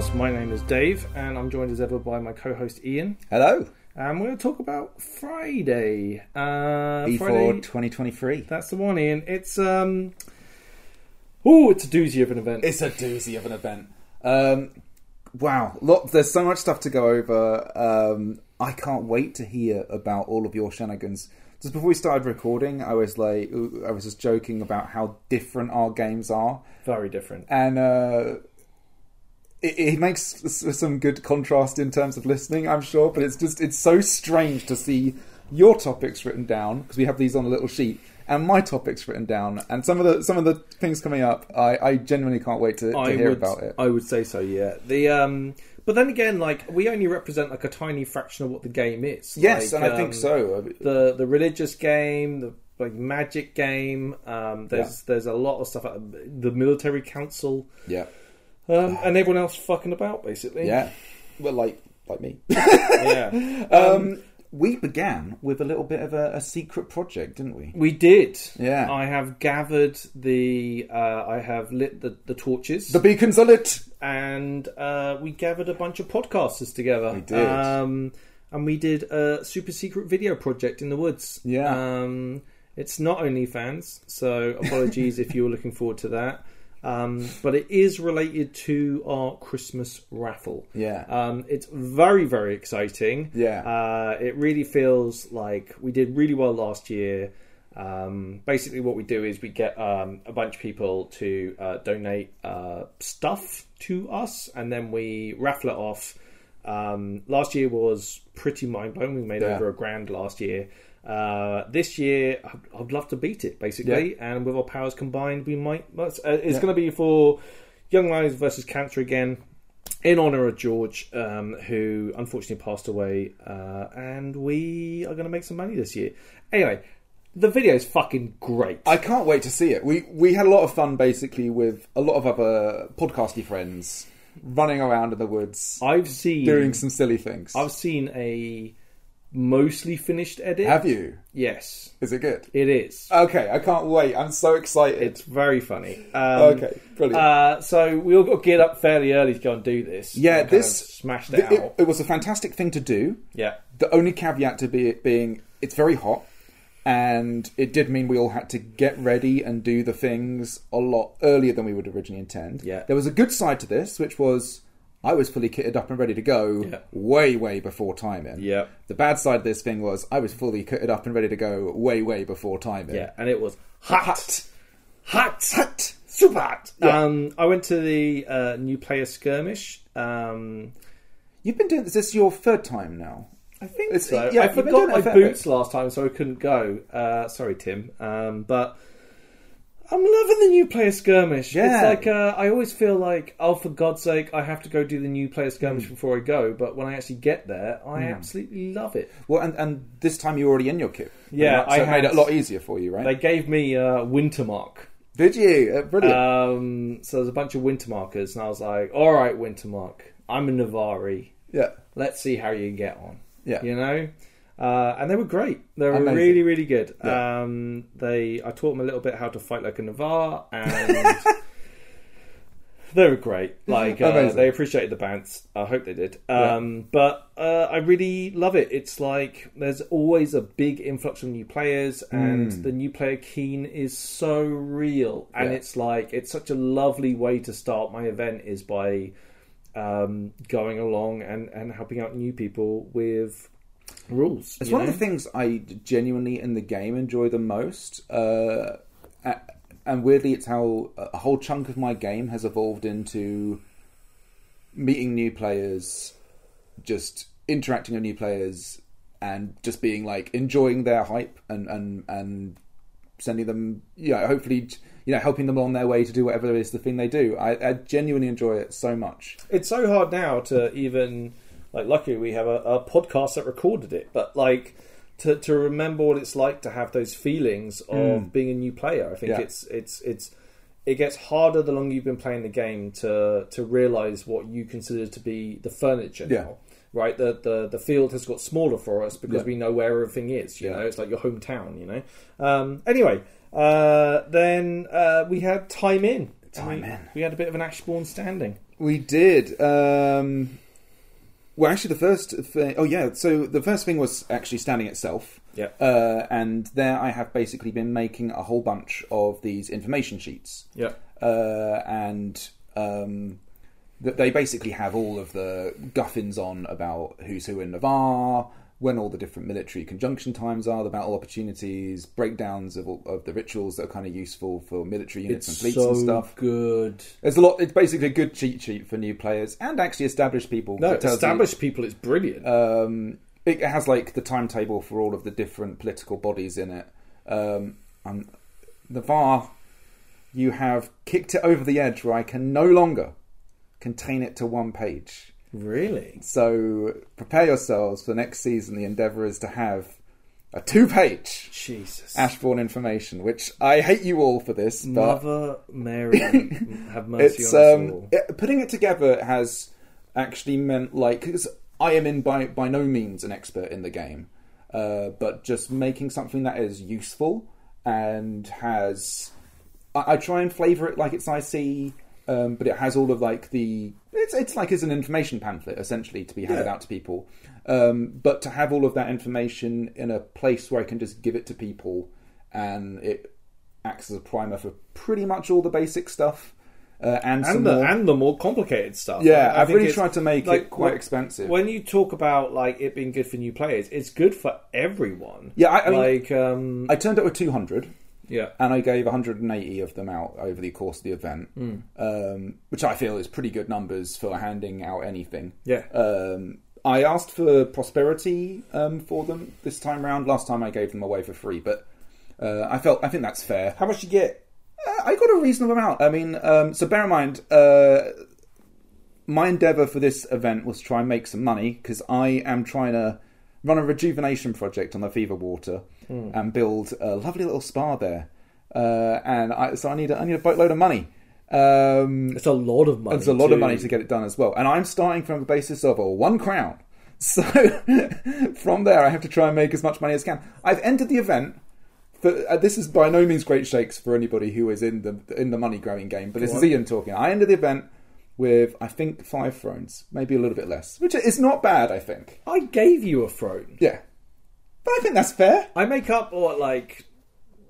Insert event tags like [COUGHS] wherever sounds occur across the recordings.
podcast. My name is Dave, and I'm joined as ever by my co-host Ian. Hello. And we're going to talk about Friday. Uh, E4 Friday, 2023. that's the one, Ian. It's um, oh, it's a doozy of an event. It's a doozy of an event. Um, wow, lot, there's so much stuff to go over. Um, I can't wait to hear about all of your shenanigans. Just before we started recording, I was like, I was just joking about how different our games are, Very different. and uh, it, it makes some good contrast in terms of listening, I'm sure. But it's just it's so strange to see your topics written down because we have these on a little sheet, and my topics written down, and some of the some of the things coming up. I, I genuinely can't wait to, to I hear would, about it. I would say so. Yeah. The um, but then again, like we only represent like a tiny fraction of what the game is. yes, Like, and I think um, so. the the religious game, the like magic game. Um, there's there's a lot of stuff. out- The military council, Yeah, um, and everyone else fucking about basically. yeah. Well, like like me. [LAUGHS] yeah. [LAUGHS] Um, we began with a little bit of a, a secret project, didn't we? We did. Yeah. I have gathered the. Uh, I have lit the, the torches, The beacons are lit. and uh, we gathered a bunch of podcasters together. We did. Um, and we did a super secret video project in the woods. Yeah. Um, it's not OnlyFans, so apologies if you were looking forward to that. Um, but it is related to our Christmas raffle. Yeah. Um, it's very, very exciting. Yeah. Uh, it really feels like we did really well last year. Um, basically, what we do is we get um, a bunch of people to uh, donate uh, stuff to us, and then we raffle it off. Um, last year was pretty mind blowing. We made Yeah. over a grand last year. Uh, this year, I'd, love to beat it, basically. And with our powers combined, we might. Uh, it's Yeah. going to be for Young Lives versus Cancer again in honor of George, um, who unfortunately passed away, uh, and we are going to make some money this year. Anyway, the video is fucking great. I can't wait to see it. We we had a lot of fun basically with a lot of other podcasty friends running around in the woods I've seen doing some silly things. I've seen a mostly finished edit. Have you? Yes, Is it good? it is. Okay, I can't wait. I'm so excited. it's very funny. Um, okay, brilliant. Uh, so we all got geared up fairly early to go and do this. yeah, this smashed th- out. it, it was a fantastic thing to do. yeah, The only caveat to be it being it's very hot, and it did mean we all had to get ready and do the things a lot earlier than we would originally intend. Yeah. there was a good side to this, which was I was fully kitted up and ready to go Yeah. way, way before timing. Yeah. The bad side of this thing was I was fully kitted up and ready to go way, way before timing. yeah, and it was hot, Hot. hot, Hot. super hot. Yeah. Um, I went to the uh, new player skirmish. Um, You've been doing this. This is your third time now. I think It's- so. yeah, I forgot doing it a my boots bit. last time, so I couldn't go. Uh, sorry, Tim. Um, but I'm loving the new player skirmish. Yeah. It's like uh, I always feel like, oh, for God's sake, I have to go do the new player skirmish Hmm. before I go. But when I actually get there, I absolutely love it. Well, and, and this time you're already in your kit. Yeah, so I it made it a lot easier for you, right? They gave me uh, Wintermark. Did you? Uh, brilliant. Um, so there's a bunch of Wintermarkers, and I was like, all right, Wintermark. I'm a Navari. yeah. let's see how you get on. Yeah. You know? Uh, and they were great. They were Amazing. really, really good. Yeah. Um, they, I taught them a little bit how to fight like a Navarr, and [LAUGHS] they were great. Like uh, they appreciated the bounce. I hope they did. Um, But uh, I really love it. It's like there's always a big influx of new players, and the new player keen is so real. And. Yeah. it's like it's such a lovely way to start my event is by um, going along and, and helping out new people with rules. It's one know? of the things I genuinely in the game enjoy the most. Uh, and weirdly, it's how a whole chunk of my game has evolved into meeting new players, just interacting with new players, and just being like enjoying their hype and and and sending them, you know, hopefully, you know, helping them on their way to do whatever it is the thing they do. I, I genuinely enjoy it so much. It's so hard now to even like. Luckily, we have a, a podcast that recorded it, but like to to remember what it's like to have those feelings of being a new player. I think Mm. Yeah. it's it's it's it gets harder the longer you've been playing the game to to realize what you consider to be the furniture Yeah. now. Right, the, the the field has got smaller for us because Yeah. we know where everything is. You know, it's like your hometown. You know. Um, anyway, uh, then uh, we had time in. Time we, in. We had a bit of an Ashbourne standing. We did. Um, well, actually, the first thing. Oh, yeah. So the first thing was actually standing itself. Yeah. Uh, and there I have basically been making a whole bunch of these information sheets. Yeah. Uh, and um, th- they basically have all of the guffins on about who's who in Navarre, when all the different military conjunction times are, the battle opportunities, breakdowns of, all, of the rituals that are kind of useful for military units and fleets and stuff. good. It's a lot. It's basically a good cheat sheet for new players and actually established people. No, tells you- established people, it's brilliant. um, it has like the timetable for all of the different political bodies in it. Um, and the VAR, you have kicked it over the edge where I can no longer contain it to one page. Really? So prepare yourselves for the next season. The endeavour is to have a two-page Jesus. Ashbourne information, which I hate you all for this, but Mother Mary, [LAUGHS] have mercy it's on us um, all. it- putting it together has actually meant like because I am in by by no means an expert in the game, uh, but just making something that is useful and has I, I try and flavour it like it's IC, um, but it has all of like the it's it's like it's an information pamphlet essentially to be handed Yeah. out to people, um, but to have all of that information in a place where I can just give it to people and it acts as a primer for pretty much all the basic stuff. Uh, and, and the more. and the more complicated stuff. yeah, I I've really tried to make like, it quite when- expensive. When you talk about like it being good for new players, it's good for everyone. yeah, I, I mean, like um, I turned it with 200, yeah, and I gave 180 of them out over the course of the event, Hmm. um, which I feel is pretty good numbers for handing out anything. yeah. Um, I asked for prosperity um, for them this time round. Last time I gave them away for free, but uh, I felt I think that's fair. How much did you get? Uh, I got a reasonable amount. I mean, um, so bear in mind, uh, my endeavour for this event was to try and make some money because I am trying to run a rejuvenation project on the Fever Water and build a lovely little spa there. Uh, and I, so I need a, I need a boatload of money. Um, It's a lot of money. it's a lot of money to get it done as well. And I'm starting from the basis of a one crown. [LAUGHS] So from there, I have to try and make as much money as I can. I've entered the event. For, uh, this is by no means great shakes for anybody who is in the in the money growing game, but this is. Ian talking. I ended the event with I think five thrones, maybe a little bit less, which is not bad. I think. I gave you a throne. Yeah, but I think that's fair. I make up what like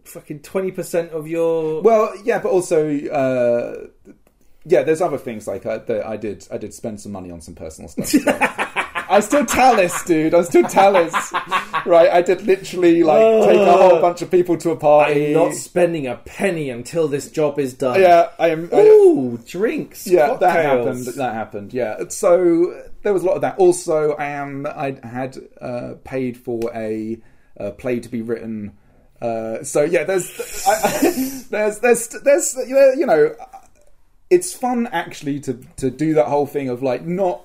fucking twenty percent of your. Well, yeah, but also, uh, yeah, there's other things like I, that I did. I did spend some money on some personal stuff. [LAUGHS] I'm still Talis, dude. I'm still Talis. [LAUGHS] right, I did literally like take a whole bunch of people to a party. I'm not spending a penny until this job is done. Yeah, I am. I, Ooh, drinks. yeah, that happened. That happened. Yeah. So there was a lot of that. Also, I am. I had uh, paid for a, uh play to be written. Uh, so yeah, there's, I, I, [LAUGHS] there's, there's, there's, you know, it's fun actually to to do that whole thing of like not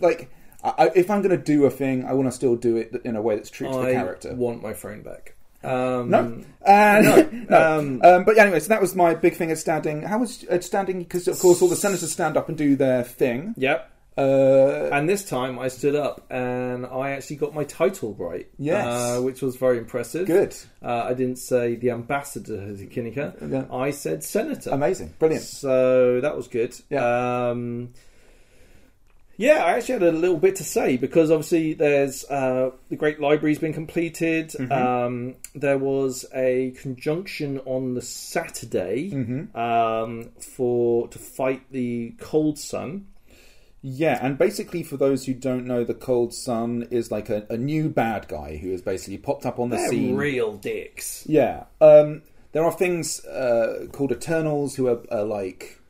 like. I, if I'm going to do a thing, I want to still do it in a way that's true to the I character. want my phone back. Um, No, uh, [LAUGHS] no. Um, Um, but anyway, so that was my big thing at standing. How was at standing? Because of course all the senators stand up and do their thing. Yep. Uh, And this time I stood up and I actually got my title right. Yes. Uh, which was very impressive. good, Uh, I didn't say the ambassador to. Yeah. I said senator. amazing, brilliant. So that was good. Yeah. Yeah, I actually had a little bit to say because obviously there's uh, the Great Library's been completed. Mm-hmm. Um, there was a conjunction on the Saturday Mm-hmm. um, for to fight the cold sun. Yeah, and basically for those who don't know, the Cold Sun is like a, a new bad guy who has basically popped up on the They're scene. real dicks. Yeah, um, there are things uh, called Eternals who are, are like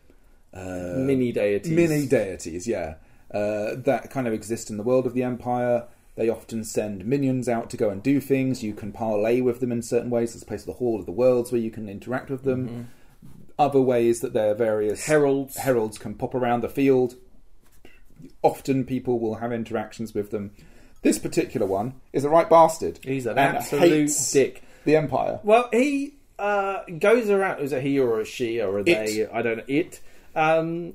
uh, Mini deities. mini deities, yeah, uh, that kind of exist in the world of the Empire. They often send minions out to go and do things. You can parlay with them in certain ways. There's a place of the Hall of the Worlds where you can interact with them. Other ways that their various Heralds. heralds can pop around the field. Often people will have interactions with them. This particular one is a right bastard. He's an absolute dick. The Empire. Well, he uh, goes around. Is it he or a she or a they? It. I don't know. It. Um,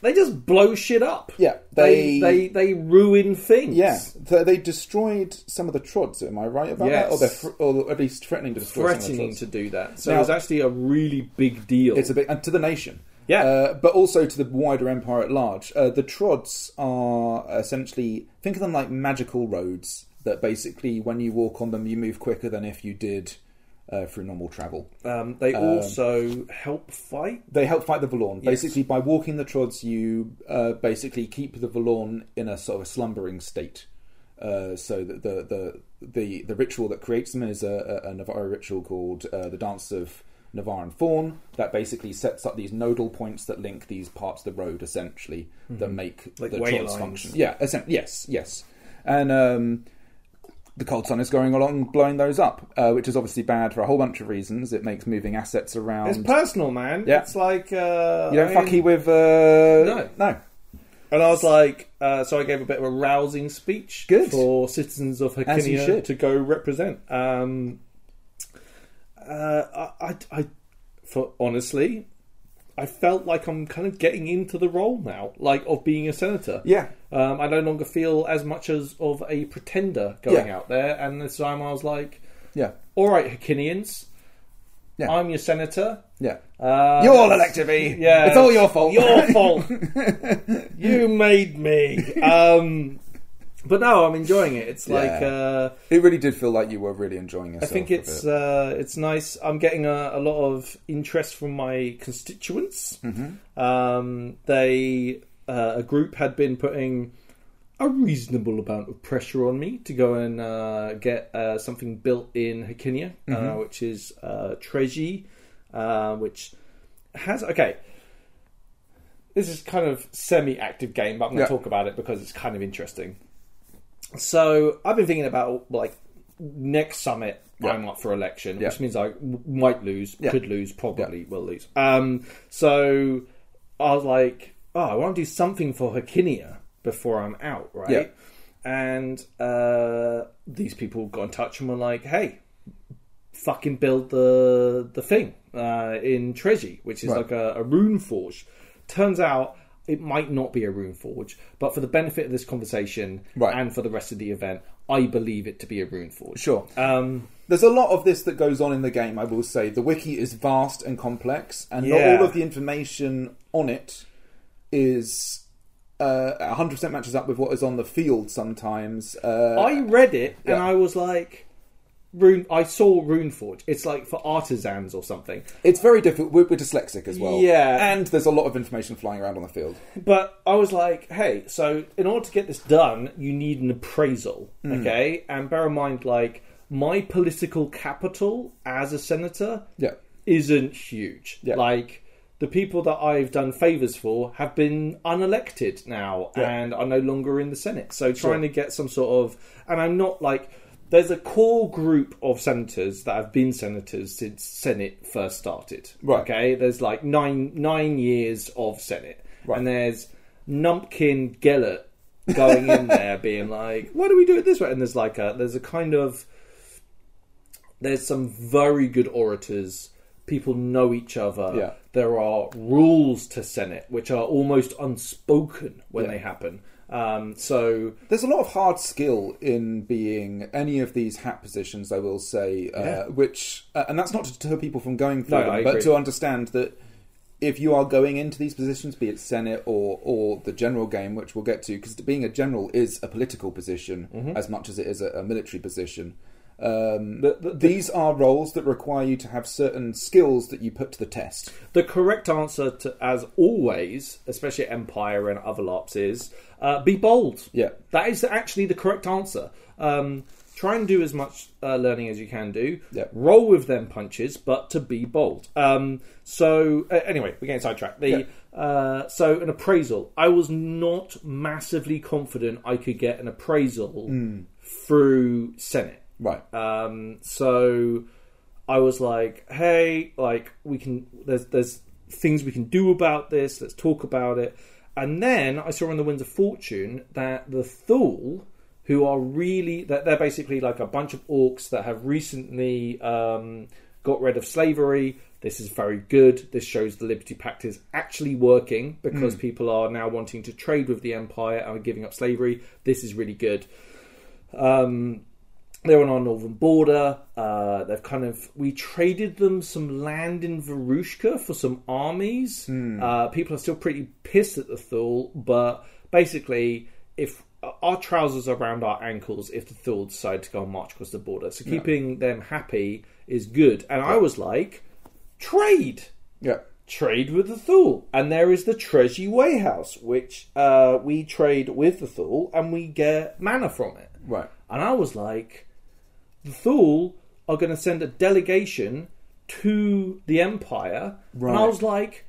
they just blow shit up. Yeah, They they- they they ruin things. Yeah, so they destroyed some of the trods. Am I right about that? Or Yes. they're fr- or at least threatening to destroy some threatening of to do that. So Now- was actually a really big deal. It's a big and to the nation. Yeah. uh, but also to the wider empire at large. Uh, the Trods are essentially think of them like magical roads that basically, when you walk on them, you move quicker than if you did uh, through normal travel. Um, they also help fight. They help fight the Vallorn. Yes. Basically, by walking the Trods, you uh, basically keep the Vallorn in a sort of a slumbering state. Uh, so that the, the the the ritual that creates them is a, a, a Navarro ritual called uh, the Dance of Navaran Fawn that basically sets up these nodal points that link these parts of the road essentially that make Mm-hmm. Like the Trods lines. function. Yeah, yes, yes, and um, the cold sun is going along blowing those up, uh, which is obviously bad for a whole bunch of reasons. It makes moving assets around. It's personal, man. Yeah. It's like uh, You don't I mean- fucky with. Uh, No. no. And I was like, uh, so I gave a bit of a rousing speech Good. for citizens of As Hakinia to go represent. Um, uh, I, I, I, for honestly, I felt like I'm kind of getting into the role now, like of being a senator. Yeah. Um, I no longer feel as much as of a pretender going Yeah. out there, and this time I was like, Yeah. "All right, Hakinians, Yeah. I'm your senator. Yeah. Uh, you all elected me. yeah, It's all your fault. Your fault. [LAUGHS] you made me. Um, but no, I'm enjoying it. It's like Yeah. uh, It really did feel like you were really enjoying it. I yourself. think it's it. uh, it's nice. I'm getting a, a lot of interest from my constituents. Mm-hmm. Um, they uh, a group had been putting a reasonable amount of pressure on me to go and uh, get uh, something built in Hakinia, uh, Mm-hmm. which is uh, Treji, uh, which has okay. This is kind of semi-active game, but I'm going to Yeah. talk about it because it's kind of interesting. So I've been thinking about like next summit. Yeah. I'm up for election, Yeah. which means I might lose, Yeah. could lose, probably will lose. Um, so I was like, oh, I want to do something for Hakinia before I'm out, right? And uh, these people got in touch and were like, hey, fucking build the the thing uh, in Treji, which is Right. like a, a rune forge. Turns out it might not be a rune forge, but for the benefit of this conversation Right. and for the rest of the event, I believe it to be a rune forge. Sure. Um, There's a lot of this that goes on in the game, I will say. The wiki is vast and complex, and Yeah. not all of the information on it is uh, 100% matches up with what is on the field sometimes. Uh, I read it and yeah. I was like, rune. I saw rune forge. It's like for artisans or something. it's very difficult. We're, we're dyslexic as well. Yeah. And there's a lot of information flying around on the field. But I was like, hey, so in order to get this done, you need an appraisal, Hmm. okay? And bear in mind, like, my political capital as a senator Yeah. isn't huge. Yeah. Like, the people that I've done favours for have been unelected now and are no longer in the Senate. So trying to get some sort of. And I'm not like. There's a core group of senators that have been senators since Senate first started. Right. Okay, there's like nine nine years of Senate, Right. and there's Numpkin Gellert going in [LAUGHS] there being like, "Why do we do it this way?" And there's like a there's a kind of there's some very good orators. People know each other. Yeah. There are rules to Senate which are almost unspoken when Yeah. they happen. Um, so There's a lot of hard skill in being any of these hat positions, I will say, uh, Yeah. which, uh, and that's not to deter people from going for No, them, I but agree. to understand that if you are going into these positions, be it Senate or, or the general game, which we'll get to, because being a general is a political position Mm-hmm. as much as it is a, a military position. Um, The- the- these are roles that require you to have certain skills that you put to the test. The correct answer to, as always, especially at Empire and other LARPs, is uh, be bold. Yeah. That is actually the correct answer. Um, try and do as much uh, learning as you can do. Yeah. Roll with them punches, but to be bold. Um, so, uh, anyway, we're getting sidetracked. The, uh, so, an appraisal. I was not massively confident I could get an appraisal through Senate. Right. Um, so I was like, "Hey, like we can. There's there's things we can do about this. Let's talk about it." And then I saw in the Winds of Fortune that the Thule, who are really that they're basically like a bunch of orcs that have recently um, got rid of slavery. This is very good. This shows the Liberty Pact is actually working because people are now wanting to trade with the Empire and are giving up slavery. This is really good. Um, they're on our northern border. Uh, they've kind of we traded them some land in Varushka for some armies. Hmm. Uh, people are still pretty pissed at the Thule, but basically, if our trousers are around our ankles, if the Thule decide to go and march across the border, so keeping them happy is good. And I was like, trade Yeah. trade with the Thule. And there is the Treasury Warehouse, which uh, we trade with the Thule and we get mana from it. Right. And I was like, the Thule are going to send a delegation to the Empire. And I was like,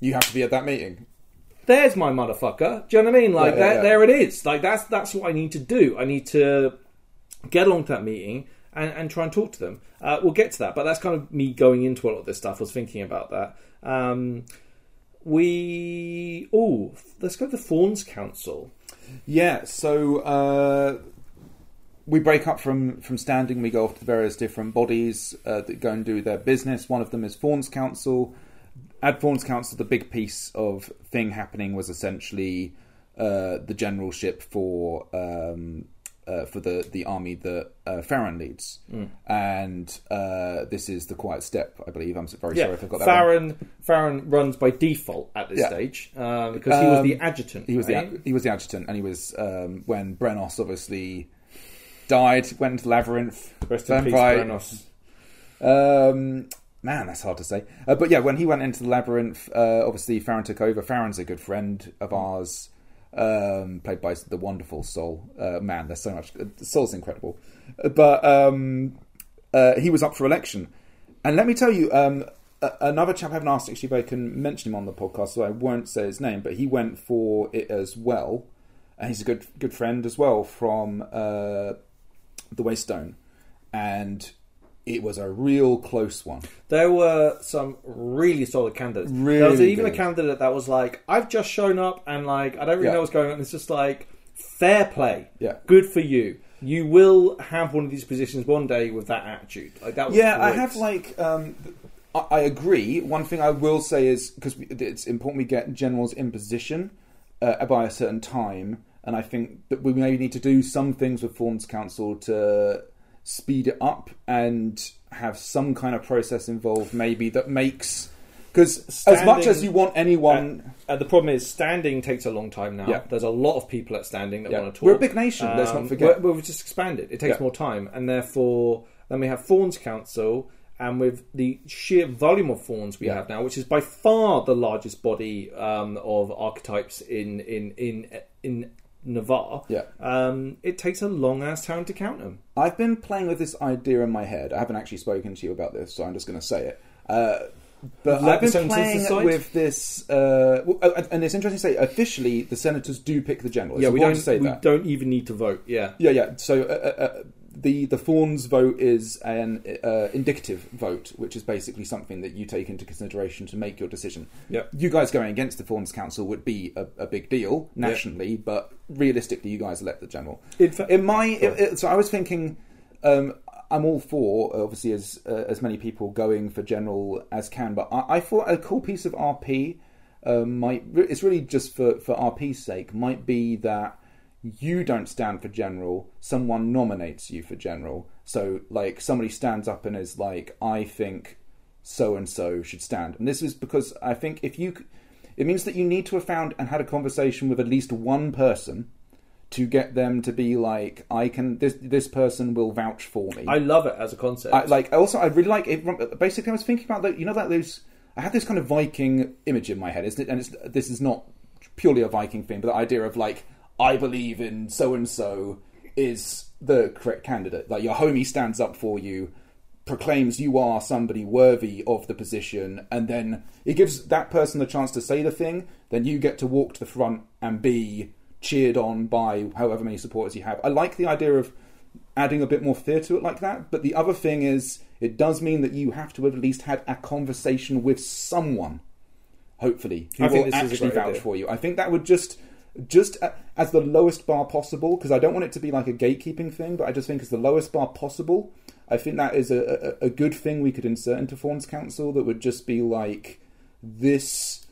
You have to be at that meeting. there's my motherfucker. Do you know what I mean? Like Yeah, yeah, that, yeah. there it is. Like that's that's what I need to do. I need to get along to that meeting and, and try and talk to them. Uh, we'll get to that, but that's kind of me going into a lot of this stuff. I was thinking about that. Um, we oh, let's go to the Thorns Council. Yeah, so uh, we break up from, from standing. We go off to the various different bodies uh, that go and do their business. One of them is Thorns Council. At Thorns Council, the big piece of thing happening was essentially uh, the generalship for um, uh, for the, the army that uh, Farron leads, and uh, this is the Quiet Step, I believe. I'm very Yeah, sorry if I've got that wrong. Farron. Farron runs by default at this Yeah. stage um, because he was Um, the adjutant. He was right? the he was the adjutant, and he was um, when Brenos obviously died, went into the labyrinth. Rest in peace, Brenos. Um, man, that's hard to say. Uh, but yeah, when he went into the labyrinth, uh, obviously Farron took over. Farron's a good friend of ours, um, played by the wonderful Soul. Uh, man, there's so much. Uh, Soul's incredible, Uh, but um, uh, he was up for election, and let me tell you. Um, Another chap I haven't asked actually if I can mention him on the podcast, so I won't say his name. But he went for it as well, and he's a good good friend as well from the Waystone, and it was a real close one. There were some really solid candidates. there was even a candidate that was like, "I've just shown up and like I don't really Yeah. know what's going on." It's just like fair play. Yeah. good for you. You will have one of these positions one day with that attitude. Like that. Was Yeah, I have like. Um, I, I agree. One thing I will say is because it's important we get generals in position uh, by a certain time, and I think that we maybe need to do some things with Thorns Council to speed it up and have some kind of process involved, maybe that makes because as much as you want anyone. Uh, the problem is standing takes a long time now. Yeah. There's a lot of people at standing that Yeah. want to talk. We're a big nation, let's not Um, forget. we're- We've just expanded. It takes Yeah. more time, and therefore then we have Thorns Council, and with the sheer volume of Thorns we Yeah. have now, which is by far the largest body um, of archetypes in in in in Navarre. Yeah. Um, it takes a long ass time to count them. I've been playing with this idea in my head. I haven't actually spoken to you about this, so I'm just going to say it. Uh, but Let I've been playing with this, uh, uh, and it's interesting to say. Officially, the senators do pick the general. yeah, we don't say we that. don't even need to vote. Yeah. Yeah, yeah. So uh, uh, uh, the the Thorns vote is an uh, indicative vote, which is basically something that you take into consideration to make your decision. Yep. You guys going against the Thorns Council would be a, a big deal nationally, but realistically, you guys elect the general. In fa- In my, it- it- so I was thinking, um, I'm all for obviously as uh, as many people going for general as can, but I, I thought a cool piece of RP um, might it's really just for for RP's sake might be that you don't stand for general, someone nominates you for general. So like somebody stands up and is like, I think so and so should stand, and this is because I think if you, it means that you need to have found and had a conversation with at least one person to get them to be like, I can this this person will vouch for me. I love it as a concept. I, like also I really like it. Basically, I was thinking about that. You know that those I had this kind of Viking image in my head, isn't it? And it's, this is not purely a Viking thing, but the idea of like I believe in so and so is the correct candidate. Like your homie stands up for you, proclaims you are somebody worthy of the position, and then it gives that person the chance to say the thing. Then you get to walk to the front and be cheered on by however many supporters you have. I like the idea of adding a bit more fear to it like that. But the other thing is, it does mean that you have to have at least had a conversation with someone, hopefully, who I think will this is a actually vouch idea. for you. I think that would just, just as the lowest bar possible, because I don't want it to be like a gatekeeping thing, but I just think as the lowest bar possible, I think that is a, a, a good thing we could insert into Thorns Council that would just be like this.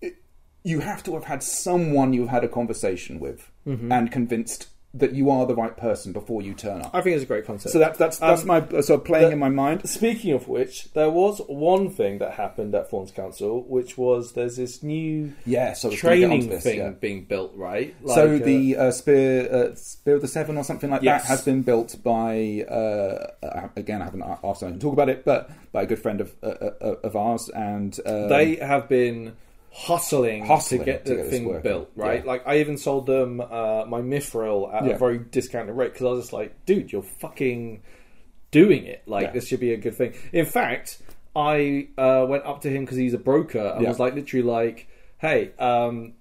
it- You have to have had someone you've had a conversation with Mm-hmm. and convinced that you are the right person before you turn up. I think it's a great concept. So that, that's that's Um, my sort of playing the- in my mind. Speaking of which, there was one thing that happened at Thorns Council, which was there's this new Yeah, so I was gonna get onto training this, thing yeah. being built, right? so Like, uh, the uh, spear, uh, spear of the seven or something like Yes. that has been built by uh, uh, again I haven't asked anyone to talk about it, but by a good friend of uh, uh, of ours, and they have been hustling, Hustling to get to the get thing working. built, right? Yeah. Like I even sold them uh, my Mithril at Yeah. a very discounted rate because I was just like, dude, you're fucking doing it. Like Yeah. this should be a good thing. In fact, I uh, went up to him because he's a broker and was like, literally like, hey. um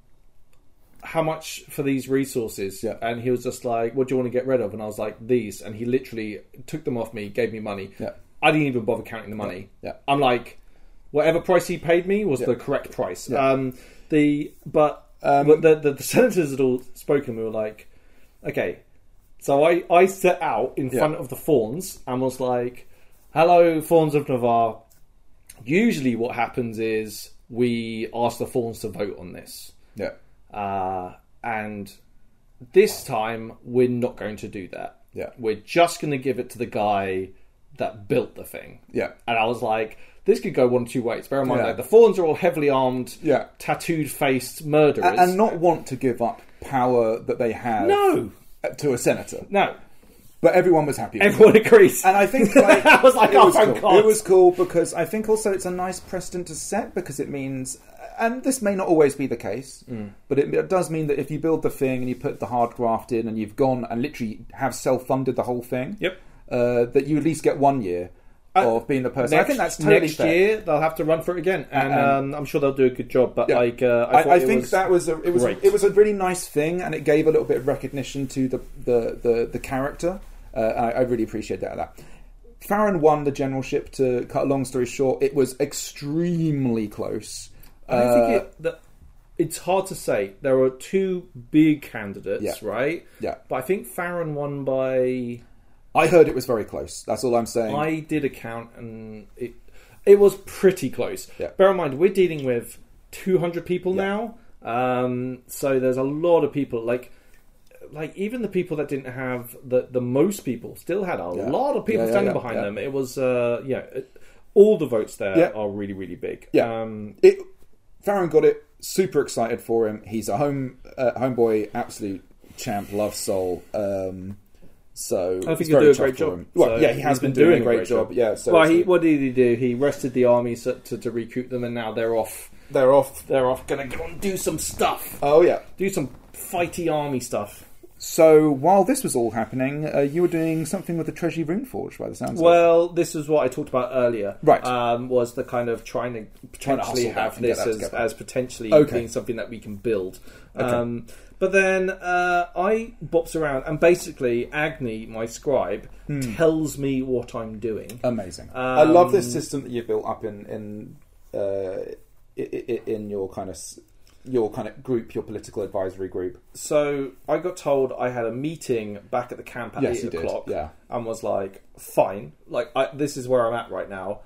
how much for these resources? Yeah. And he was just like, "What do you want to get rid of?" And I was like, "These." And he literally took them off me, gave me money. Yeah. I didn't even bother counting the money. Yeah. I'm like, whatever price he paid me was Yeah. the correct price. Yeah. Um, the but Um, but the, the the senators had all spoken. We were like, okay. So I I set out in Yeah. front of the thorns and was like, "Hello, thorns of Navarre." Usually, what happens is we ask the thorns to vote on this, yeah uh, and this time we're not going to do that. Yeah. we're just going to give it to the guy that built the thing. yeah And I was like, this could go one of two ways. Bear in mind, Yeah. like, the thorns are all heavily armed, Yeah. tattooed faced murderers. and, not want to give up power that they have No. to a senator, no, but everyone was happy. with it. everyone agrees. And I think [LAUGHS] like, I was like, it oh, was thank cool. God. It was cool because I think also it's a nice precedent to set because it means, and this may not always be the case, Mm. but it, it does mean that if you build the thing and you put the hard graft in and you've gone and literally have self-funded the whole thing, Yep. uh, that you at least get one year Uh, of being the person. Next, I think that's totally next fair. year they'll have to run for it again, and um, I'm sure they'll do a good job. But Yeah. like, uh, I, I, I think was, that was a it was it was a really nice thing, and it gave a little bit of recognition to the the the, the character. Uh, I, I really appreciate that. that. Farron won the generalship. To cut a long story short, it was extremely close. I Uh, think it, that it's hard to say. There are two big candidates, Yeah. right? Yeah. But I think Farron won by. I heard it was very close. That's all I'm saying. I did a count, and it it was pretty close. Yeah. Bear in mind, we're dealing with 200 people now, um, so there's a lot of people. Like, like even the people that didn't have the the most people still had a Yeah. lot of people Yeah, yeah, standing yeah, behind yeah. them. It was, uh, yeah, it, all the votes there Yeah. are really really big. Yeah. Um, it, Farron got it. Super excited for him. He's a home uh, homeboy, absolute champ, love soul. Um, so I think it's he'll do a great job. Well, So yeah, he has he's been, doing, a great, job. Yeah, so well, he, what did he do? He rested the army so, to, to recruit them, and now they're off. they're off. They're off, going to go and do some stuff, Oh yeah. do some fighty army stuff. So while this was all happening, uh, you were doing something with the Treasury Runeforge, by the sounds of it. Well, this is what I talked about earlier. Right. Um, was the kind of trying to Trying to potentially have this as, as potentially Okay. being something that we can build. Okay. Um, but then uh, I bops around, and basically Agni, my scribe, Hmm. tells me what I'm doing. Amazing. I love this Um, system that you've built up in in uh, i- i- in your kind of s- your kind of group, your political advisory group. So I got told I had a meeting back at the camp at Yes, eight did, o'clock, yeah. and was like, "Fine, like I, this is where I'm at right now.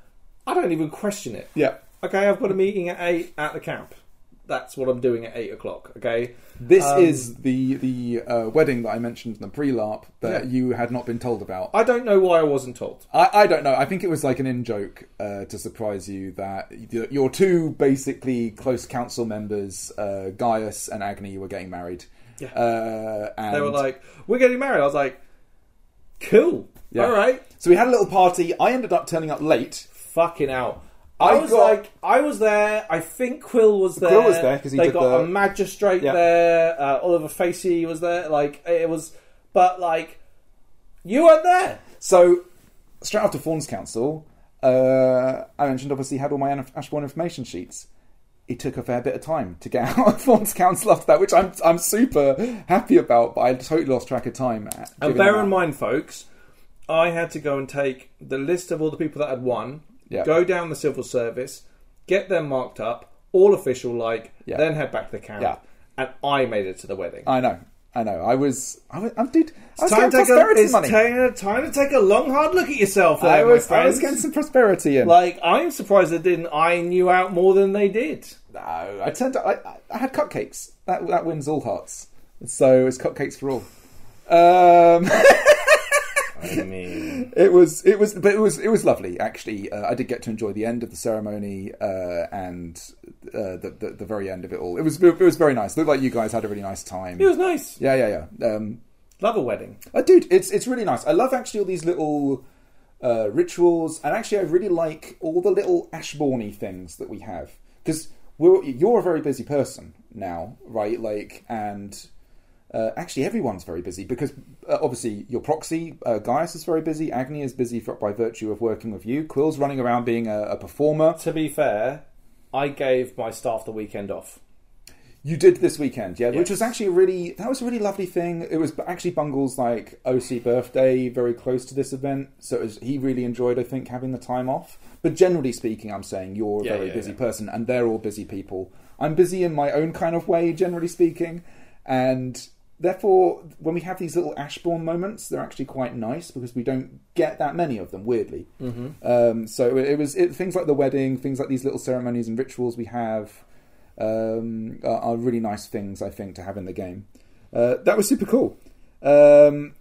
I don't even question it. Yeah. Okay, I've got a meeting at eight at the camp. That's what I'm doing at eight o'clock. Okay, This Um, is the the uh, wedding that I mentioned in the pre-larp that Yeah. you had not been told about. I don't know why I wasn't told. I, I don't know. I think it was like an in joke uh, to surprise you that your two basically close council members, uh, Gaius and Agni, were getting married. Yeah. Uh, and They were like, "We're getting married." I was like, "Cool, Yeah. all right." so we had a little party. I ended up turning up late. Fucking out. I, I was got- like, I was there. I think Quill was there. Quill was there 'cause he they did got the- a magistrate Yeah. there. Uh, Oliver Facey was there. Like it was, but like you weren't there. So straight after Thorns Council, uh, I mentioned obviously had all my Ashbourne information sheets. It took a fair bit of time to get [LAUGHS] out of Thorns Council after that, which I'm I'm super happy about. But I totally lost track of time. at And bear in mind, folks, I had to go and take the list of all the people that had won, Yeah. go down the civil service, get them marked up, all official like, Yeah. then head back to the camp. Yeah. And I made it to the wedding. I know, I know. I was, I was, I did. I was time, to take a, it's money. ta- time to take a long, hard look at yourself. There, I was, I was getting some prosperity in. Like, I'm surprised they didn't iron you out more than they did. no, I turned. I, I had cupcakes. That that wins all hearts. So it's cupcakes for all. Um, [LAUGHS] I mean, [LAUGHS] it was it was but it was it was lovely actually. Uh, I did get to enjoy the end of the ceremony uh, and uh, the, the the very end of it all. It was it was very nice. Looked like you guys had a really nice time. it was nice. Yeah, yeah, yeah. Um, Love a wedding. Uh, dude, it's it's really nice. I love actually all these little uh, rituals, and actually, I really like all the little Ashbourne things that we have because you're a very busy person now, right? Like, and uh, actually, everyone's very busy because uh, obviously your proxy uh, Gaius is very busy. Agni is busy for, by virtue of working with you. Quill's running around being a, a performer. To be fair, I gave my staff the weekend off. You did this weekend, yeah, which was actually a really that was a really lovely thing. It was actually Bungle's like OC birthday, very close to this event, so it was, he really enjoyed, I think, having the time off. But generally speaking, I'm saying you're a Yeah, very yeah, busy yeah. person, and they're all busy people. I'm busy in my own kind of way, generally speaking, and therefore, when we have these little Ashbourne moments, they're actually quite nice because we don't get that many of them. Weirdly, Mm-hmm. um, so it was it, things like the wedding, things like these little ceremonies and rituals we have um, are, are really nice things I think to have in the game. Uh, that was super cool. Um,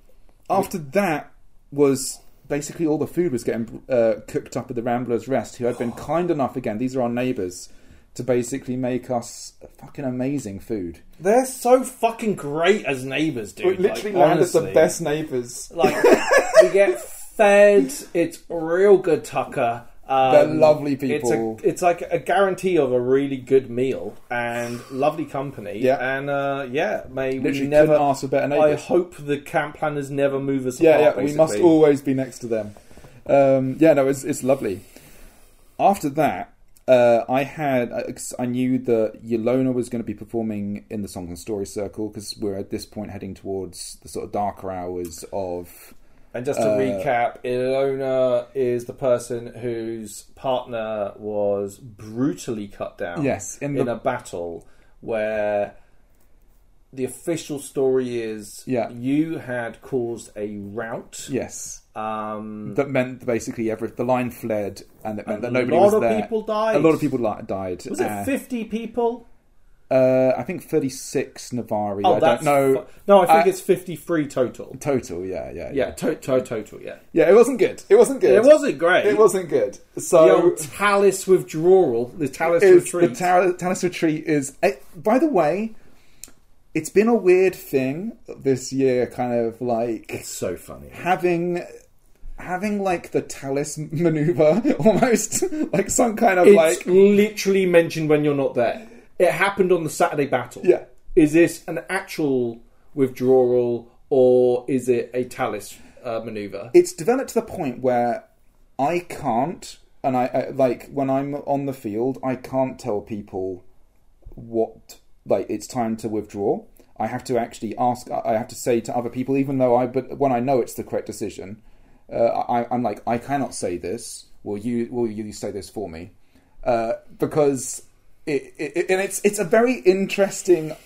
after that was basically all the food was getting uh, cooked up at the Ramblers Rest, who had been [GASPS] kind enough again. These are our neighbours to basically make us fucking amazing food. They're so fucking great as neighbours, dude. we literally like, landed the best neighbours. Like [LAUGHS] we get fed. It's real good, Tucker. Um, They're lovely people. It's, a, it's like a guarantee of a really good meal and lovely company. Yeah. and uh, yeah, may we Literally never. couldn't ask for better neighbors. I hope the camp planners never move us yeah, apart. yeah, we must always be next to them. Um, yeah, no, it's, it's lovely. After that, uh, I had I knew that Yelona was going to be performing in the Songs and Story Circle because we're at this point heading towards the sort of darker hours of And just to Uh, recap, Ilona is the person whose partner was brutally cut down. yes in in a battle where the official story is Yeah. you had caused a rout. yes Um, that meant basically every the line fled and it meant that nobody was there. A lot of people died. A lot of people died. Was it Uh, fifty people? uh, I think thirty six Navari. Oh, I don't know fu- no. I think Uh, it's fifty-three total. total. Yeah, yeah, Yeah, to- to- total. Yeah, yeah. It wasn't good. It wasn't good. it wasn't great. It wasn't good. the So old Talis withdrawal. The Talis is retreat. the Tal- Talis retreat is. eh, by the way, it's been a weird thing this year, kind of like it's so funny. having having like the Talis maneuver [LAUGHS] almost like some kind of It's like literally mentioned when you're not there. It happened on the Saturday battle. yeah. Is this an actual withdrawal or is it a Talis uh, maneuver? It's developed to the point where I can't, and I, I like when I'm on the field, I can't tell people what like it's time to withdraw. I have to actually ask. I have to say to other people, even though I, but when I know it's the correct decision, uh, I, I'm like, I cannot say this. Will you? Will you say this for me? Uh, because it, it, and it's it's a very interesting,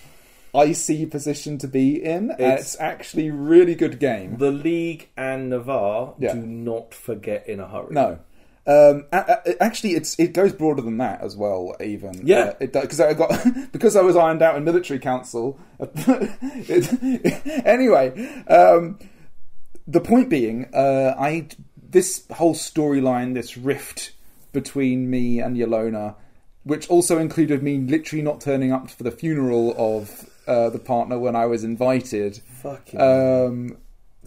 icy position to be in. It's- it's actually really good game. The League and Navarre Yeah. do not forget in a hurry. No. Um, actually, it's it goes broader than that as well. Even Yeah. uh, it because I got [LAUGHS] because I was ironed out in military council. [LAUGHS] it, [LAUGHS] anyway, um, the point being, uh, I this whole storyline, this rift between me and Yolona, which also included me literally not turning up for the funeral of uh, the partner when I was invited. Fucking Um,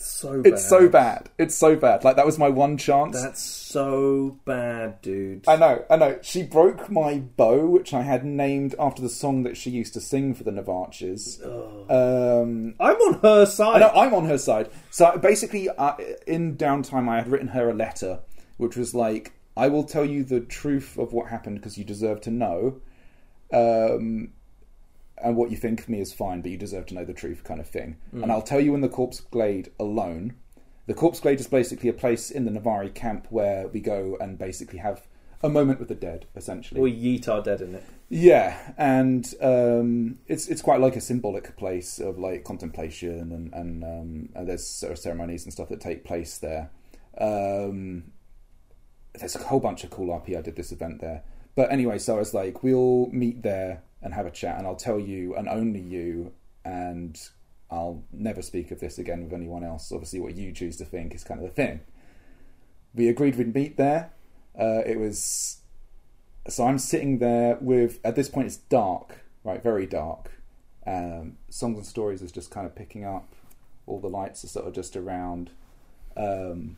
so bad. it's so bad. It's so bad. Like that was my one chance. That's so bad, dude. I know, I know. She broke my bow, which I had named after the song that she used to sing for the Navarches. Um, I'm on her side, I know I'm on her side. So basically, uh, in downtime, I had written her a letter, which was like, "I will tell you the truth of what happened because you deserve to know." Um, and what you think of me is fine, but you deserve to know the truth, kind of thing. And I'll tell you in the Corpse Glade alone. The Corpse Glade is basically a place in the Navari camp where we go and basically have a moment with the dead, essentially. We yeet our dead in it. Yeah, and um, it's it's quite like a symbolic place of like contemplation, and and, um, and there's sort of ceremonies and stuff that take place there. Um, there's a whole bunch of cool RP. I did this event there, but anyway, so I was like, we'll meet there and have a chat, and I'll tell you, and only you, and I'll never speak of this again with anyone else. Obviously, what you choose to think is kind of the thing. We agreed we'd meet there. Uh, it was so I'm sitting there with at this point it's dark, right, very dark. Um, Songs and stories is just kind of picking up. All the lights are sort of just around. Um,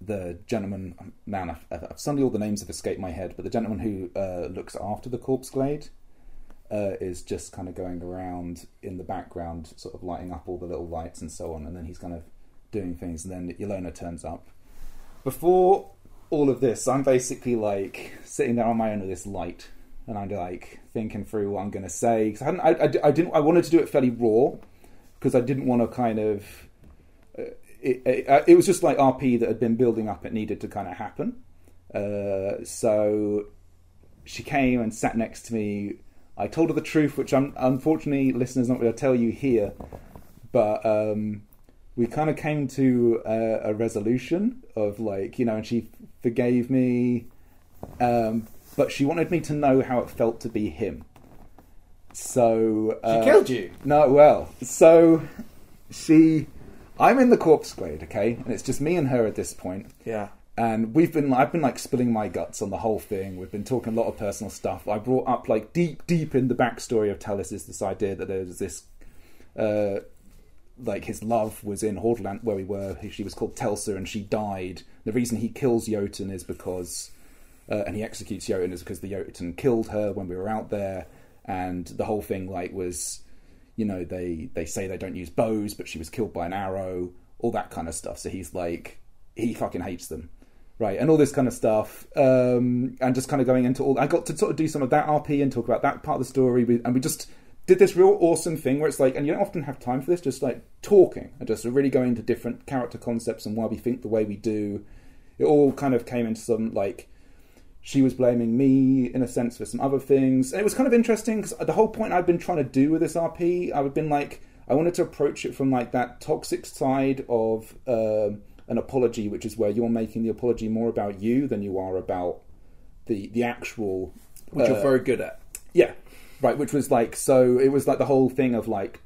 the gentleman, man, I've, I've, suddenly all the names have escaped my head, but the gentleman who uh, looks after the corpse glade uh, is just kind of going around in the background, sort of lighting up all the little lights and so on, and then he's kind of doing things, and then Yelena turns up. Before all of this, I'm basically like sitting there on my own with this light, and I'm like thinking through what I'm going to say because I, I, I, didn't, I wanted to do it fairly raw because I didn't want to kind of. Uh, it, it, uh, it, was just like RP that had been building up. It needed to kind of happen. Uh, so she came and sat next to me. I told her the truth, which I'm unfortunately listeners not going to tell you here, but um, we kind of came to a, a, resolution of like you know, and she forgave me, um, but she wanted me to know how it felt to be him. So uh, she killed you. No, well, so she, I'm in the corpse glade, okay, and it's just me and her at this point. Yeah. And we've been, I've been like spilling my guts on the whole thing. We've been talking a lot of personal stuff. I brought up like deep, deep in the backstory of Talis is this idea that there's this uh, like his love was in Hordaland where we were. She was called Telsa, and she died. The reason he kills Jotun is because, uh, and he executes Jotun is because the Jotun killed her when we were out there, and the whole thing like was, you know, they they say they don't use bows, but she was killed by an arrow, all that kind of stuff. So he's like, he fucking hates them. Right, and all this kind of stuff, um, and just kind of going into all. I got to sort of do some of that RP and talk about that part of the story, and we just did this real awesome thing where it's like, and you don't often have time for this, just like talking and just really going into different character concepts and why we think the way we do. It all kind of came into some like she was blaming me in a sense for some other things, and it was kind of interesting because the whole point I'd been trying to do with this RP, I've been like, I wanted to approach it from like that toxic side of uh, an apology, which is where you're making the apology more about you than you are about the the actual, which uh, you're very good at. Yeah, right? Which was like so. It was like the whole thing of like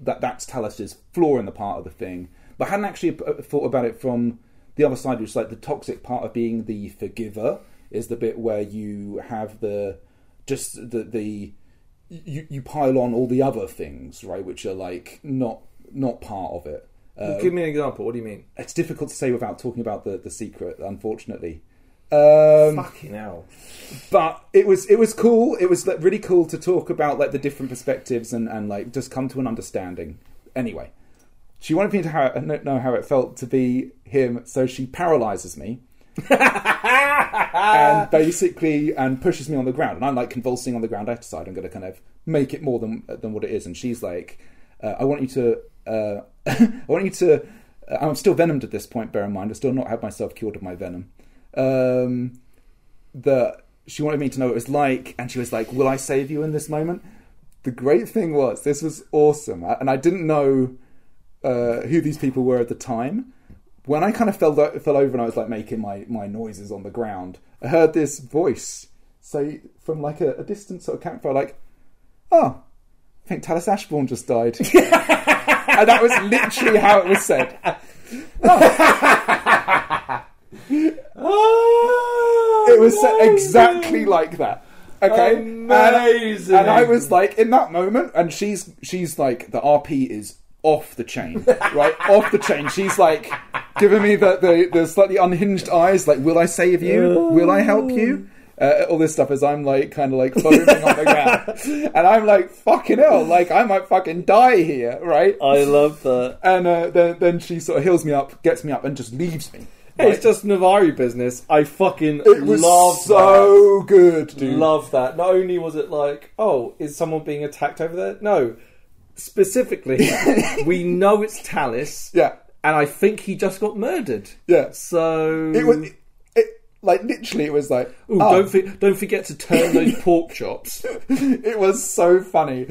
that. That's Talis's flaw in the part of the thing, but I hadn't actually uh, thought about it from the other side, which is like the toxic part of being the forgiver is the bit where you have the just the the you, you pile on all the other things, right, which are like not not part of it. Well, give me an example. What do you mean? It's difficult to say without talking about the, the secret, unfortunately. Um, Fucking hell! But it was it was cool. It was like, really cool to talk about like the different perspectives and, and like just come to an understanding. Anyway, she wanted me to ha- know how it felt to be him, so she paralyzes me. and [LAUGHS] basically and pushes me on the ground and I'm like convulsing on the ground I decide I'm going to kind of make it more than than what it is and she's like uh, I want you to uh, [LAUGHS] I want you to uh, I'm still venomed at this point bear in mind I still not have myself cured of my venom um, that she wanted me to know what it was like, and she was like, "Will I save you in this moment?" The great thing was this was awesome, and I didn't know uh, who these people were at the time. When I kind of fell fell over and I was like making my my noises on the ground, I heard this voice say from like a, a distant sort of campfire, like, "Oh, I think Talis Ashbourne just died," [LAUGHS] and that was literally how it was said. Oh. it was exactly like that. Okay, amazing. And, and, I was like, in that moment, and she's she's like, the RP is off the chain, right? [LAUGHS] off the chain. She's like giving me the, the, the slightly unhinged eyes, like, will I save you? Will I help you? Uh, all this stuff as I'm like kind of like foaming on the ground, [LAUGHS] and I'm like fucking hell, like I might fucking die here, right? I love that. And uh, then then she sort of heals me up, gets me up, and just leaves me. Hey, it's just Navari business. I fucking It was love so good, dude. Love that. Not only was it like, oh, is someone being attacked over there? No. Specifically, [LAUGHS] we know it's Talis. Yeah, And I think he just got murdered. yeah. So It was like literally. It was like Ooh, oh, don't for, don't forget to turn those [LAUGHS] pork chops. it was so funny.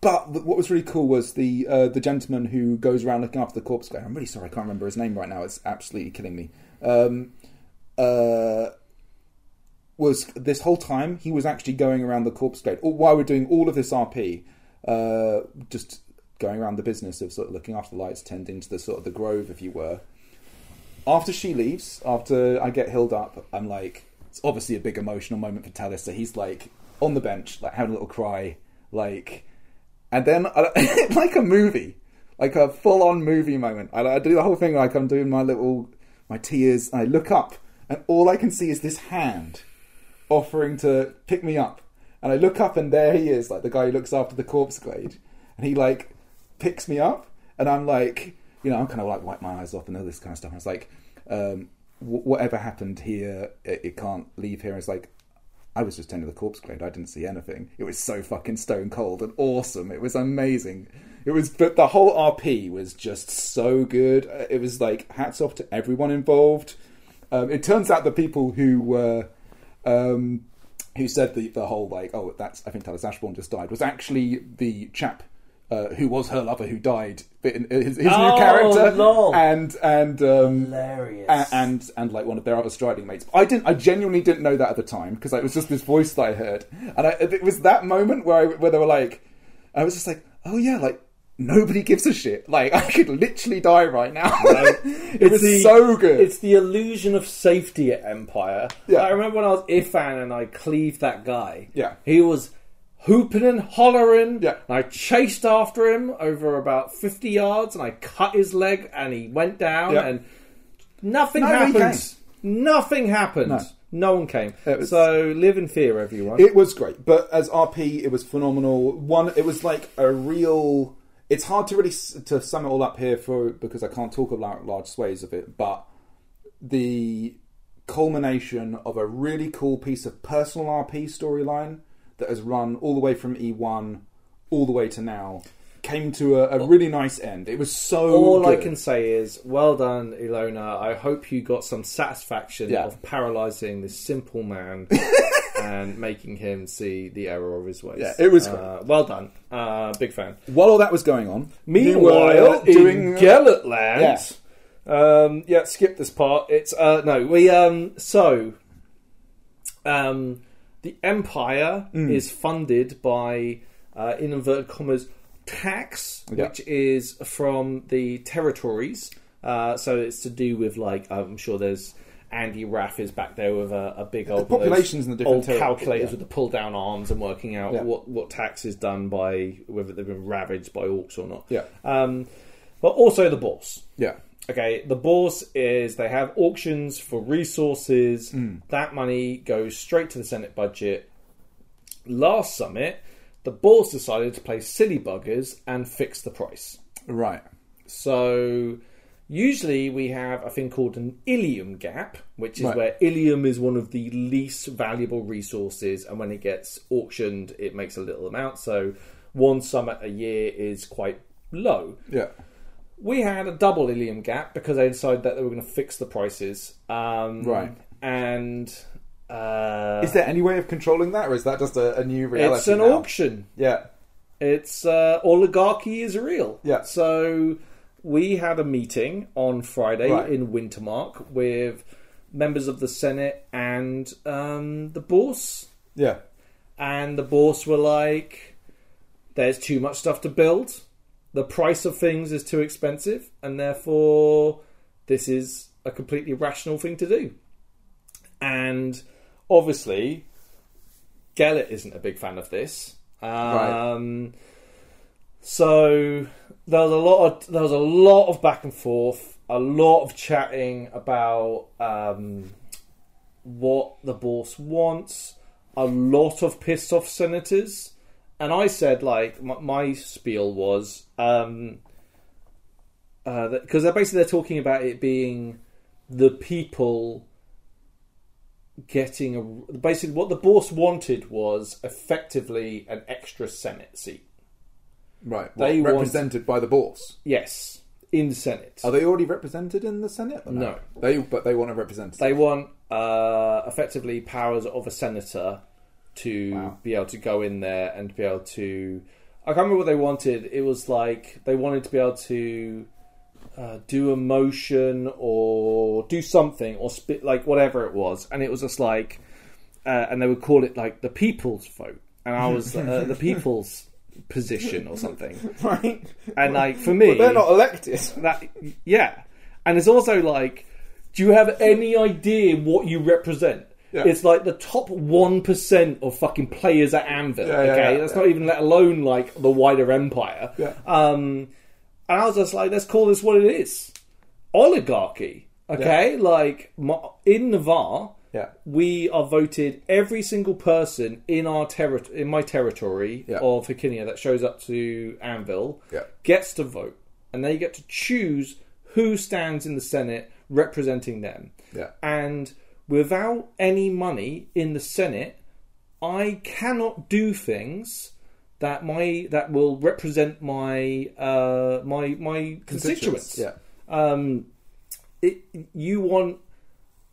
But what was really cool was the uh, the gentleman who goes around looking after the corpse glade. I'm really sorry, I can't remember his name right now. It's absolutely killing me. Um, uh, was this whole time he was actually going around the corpse glade, or while we're doing all of this RP, uh, just going around the business of sort of looking after the lights, tending to the sort of the grove, if you were. After she leaves, after I get healed up, I'm like, it's obviously a big emotional moment for Talis. So he's like on the bench, like having a little cry, like, and then [LAUGHS] like a movie, like a full-on movie moment. I, I do the whole thing like I'm doing my little my tears. I look up, and all I can see is this hand offering to pick me up. And I look up, and there he is, like the guy who looks after the corpse glade, and he like picks me up, and I'm like, you know, I'm kind of like wipe my eyes off and all this kind of stuff. I was like, um, w- whatever happened here, it, it can't leave here. It's like, I was just tending the corpse glade. I didn't see anything. It was so fucking stone cold and awesome. It was amazing. It was, but the whole RP was just so good. Uh, It was like hats off to everyone involved. Um, it turns out the people who were, um, who said the the whole like, oh, that's I think Talis Ashbourne just died was actually the chap. Uh, who was her lover who died? In- His, his Oh, new character, lol. and and um, Hilarious. a- and and like one of their other striding mates. I didn't. I genuinely didn't know that at the time because it was just this voice that I heard, and I, it was that moment where I, where they were like, I was just like, oh yeah, like nobody gives a shit. Like [LAUGHS] I could literally die right now. [LAUGHS] [LAUGHS] it was the- so good. It's the illusion of safety at Empire. Yeah. I remember when I was Ifan and I cleaved that guy. Yeah. He was hooping and hollering. Yeah. And I chased after him over about 50 yards and I cut his leg and he went down Yeah. and nothing No, happened. Nothing happened. No. No. one came. Was- So live in fear, everyone. It was great, but as RP, it was phenomenal. One, it was like a real. It's hard to really s- to sum it all up here for because I can't talk about large swathes of it, but the culmination of a really cool piece of personal RP storyline that has run all the way from E1 all the way to now came to a, a really nice end. It was so. All I can say is, well done, Ilona. I hope you got some satisfaction Yeah. of paralysing this simple man [LAUGHS] and making him see the error of his ways. Yeah, it was uh, well done. Uh, big fan. While all that was going on, Meanwhile, were doing in Gellertland, um, yeah, skip this part. It's uh, no, we um, so um, the Empire Mm. is funded by uh, in inverted commas tax, Yeah. which is from the territories. Uh, so it's to do with like I'm sure there's. Andy Raff is back there with a, a big old populations in the different old calculators yeah. with the pull down arms and working out Yeah. what, what tax is done by whether they've been ravaged by orcs or not. Yeah. Um, but also the bourse. yeah, Okay, the bourse is they have auctions for resources. Hmm. That money goes straight to the Senate budget. Last summit, the bourse decided to play silly buggers and fix the price. right. So usually we have a thing called an ilium gap, which is Right. where ilium is one of the least valuable resources, and when it gets auctioned, it makes a little amount. So one summit a year is quite low. Yeah, We had a double ilium gap because they decided that they were going to fix the prices. Um, Right. And uh, is there any way of controlling that, or is that just a, a new reality? it's an now? auction. Yeah, It's uh, oligarchy is real. Yeah. So we had a meeting on Friday Right. in Wintermark with members of the Senate and um, the bourse, yeah, and the bourse were like, "There's too much stuff to build. The price of things is too expensive, and therefore this is a completely rational thing to do." And obviously, Gellert isn't a big fan of this. Um, So there was a lot of there was a lot of back and forth, a lot of chatting about um, what the bourse wants, a lot of pissed off senators, and I said like my, my spiel was um, because they're basically they're talking about it being the people getting a basically what the bourse wanted was effectively an extra senate seat. right. They What, want- represented by the bourse. Yes, in Senate. Are they already represented in the Senate? or No. They, but they want a representative. They want uh, effectively powers of a senator to Wow. be able to go in there and be able to. I can't remember what they wanted. It was like they wanted to be able to uh, do a motion or do something or spit like whatever it was, and it was just like, uh, and they would call it like the people's vote, and I was uh, [LAUGHS] the people's position or something. [LAUGHS] right? And like for me, But they're not elected. that yeah, and it's also like, do you have any idea what you represent? Yeah. It's like the top one percent of fucking players at Anvil. Yeah, yeah, okay, that's not even let alone like the wider empire. Um, and I was just like, let's call this what it is: oligarchy. Okay, like in Navarr, Yeah. we are voted every single person in our terri- in my territory Yeah. of Hercynia that shows up to Anvil Yeah. gets to vote, and they get to choose who stands in the Senate representing them. Yeah. And without any money in the Senate, I cannot do things that my that will represent my uh, my my constituents. Yeah. Um, it, you want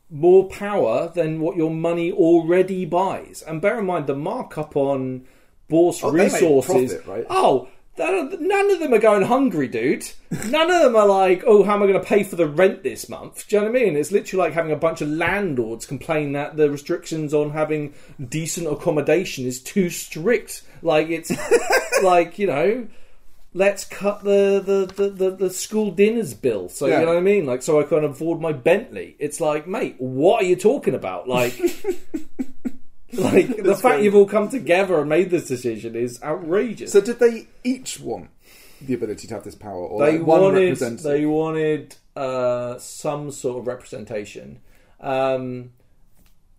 more power than what your money already buys. And bear in mind the markup on Bourse Oh, resources. profit, right? Oh, none of them are going hungry, dude. None of them are like, oh, how am I going to pay for the rent this month? Do you know what I mean? It's literally like having a bunch of landlords complain that the restrictions on having decent accommodation is too strict. Like it's [LAUGHS] like you know. Let's cut the, the, the, the, school dinners bill. So Yeah. you know what I mean? Like so I can afford my Bentley. It's like, mate, what are you talking about? Like [LAUGHS] [LAUGHS] like the fact you've all come together and made this decision is outrageous. So did they each want the ability to have this power, or they like one wanted they wanted uh, some sort of representation. Um,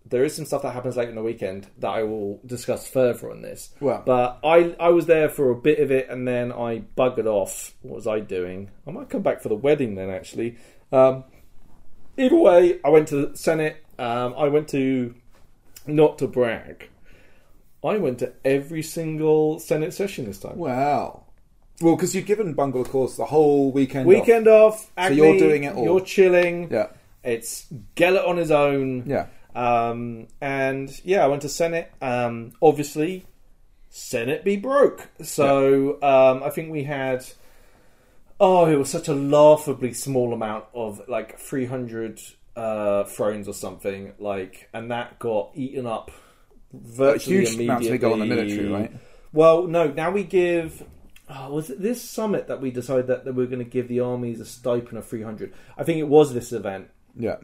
there is some stuff that happens later in the weekend that I will discuss further on this. Well- but I I was there for a bit of it and then I buggered off. What was I doing? I might come back for the wedding then actually. Um, either way, I went to the Senate. Um, I went to not to brag. I went to every single Senate session this time. Wow. Well, because you've given Bungle, of course, the whole weekend. Weekend off. Acme, you're doing it all. You're chilling. Yeah. It's Gellert on his own. Yeah. Um, and yeah, I went to Senate. Um, obviously, Senate be broke. So um, I think we had. Oh, it was such a laughably small amount of like 300 uh, thrones or something. Like, and that got eaten up virtually huge amounts immediately. of go on the military, right? Well, no. Now we give. Oh, was it this summit that we decided that, that we are going to give the armies a stipend of 300? I think it was this event Yeah.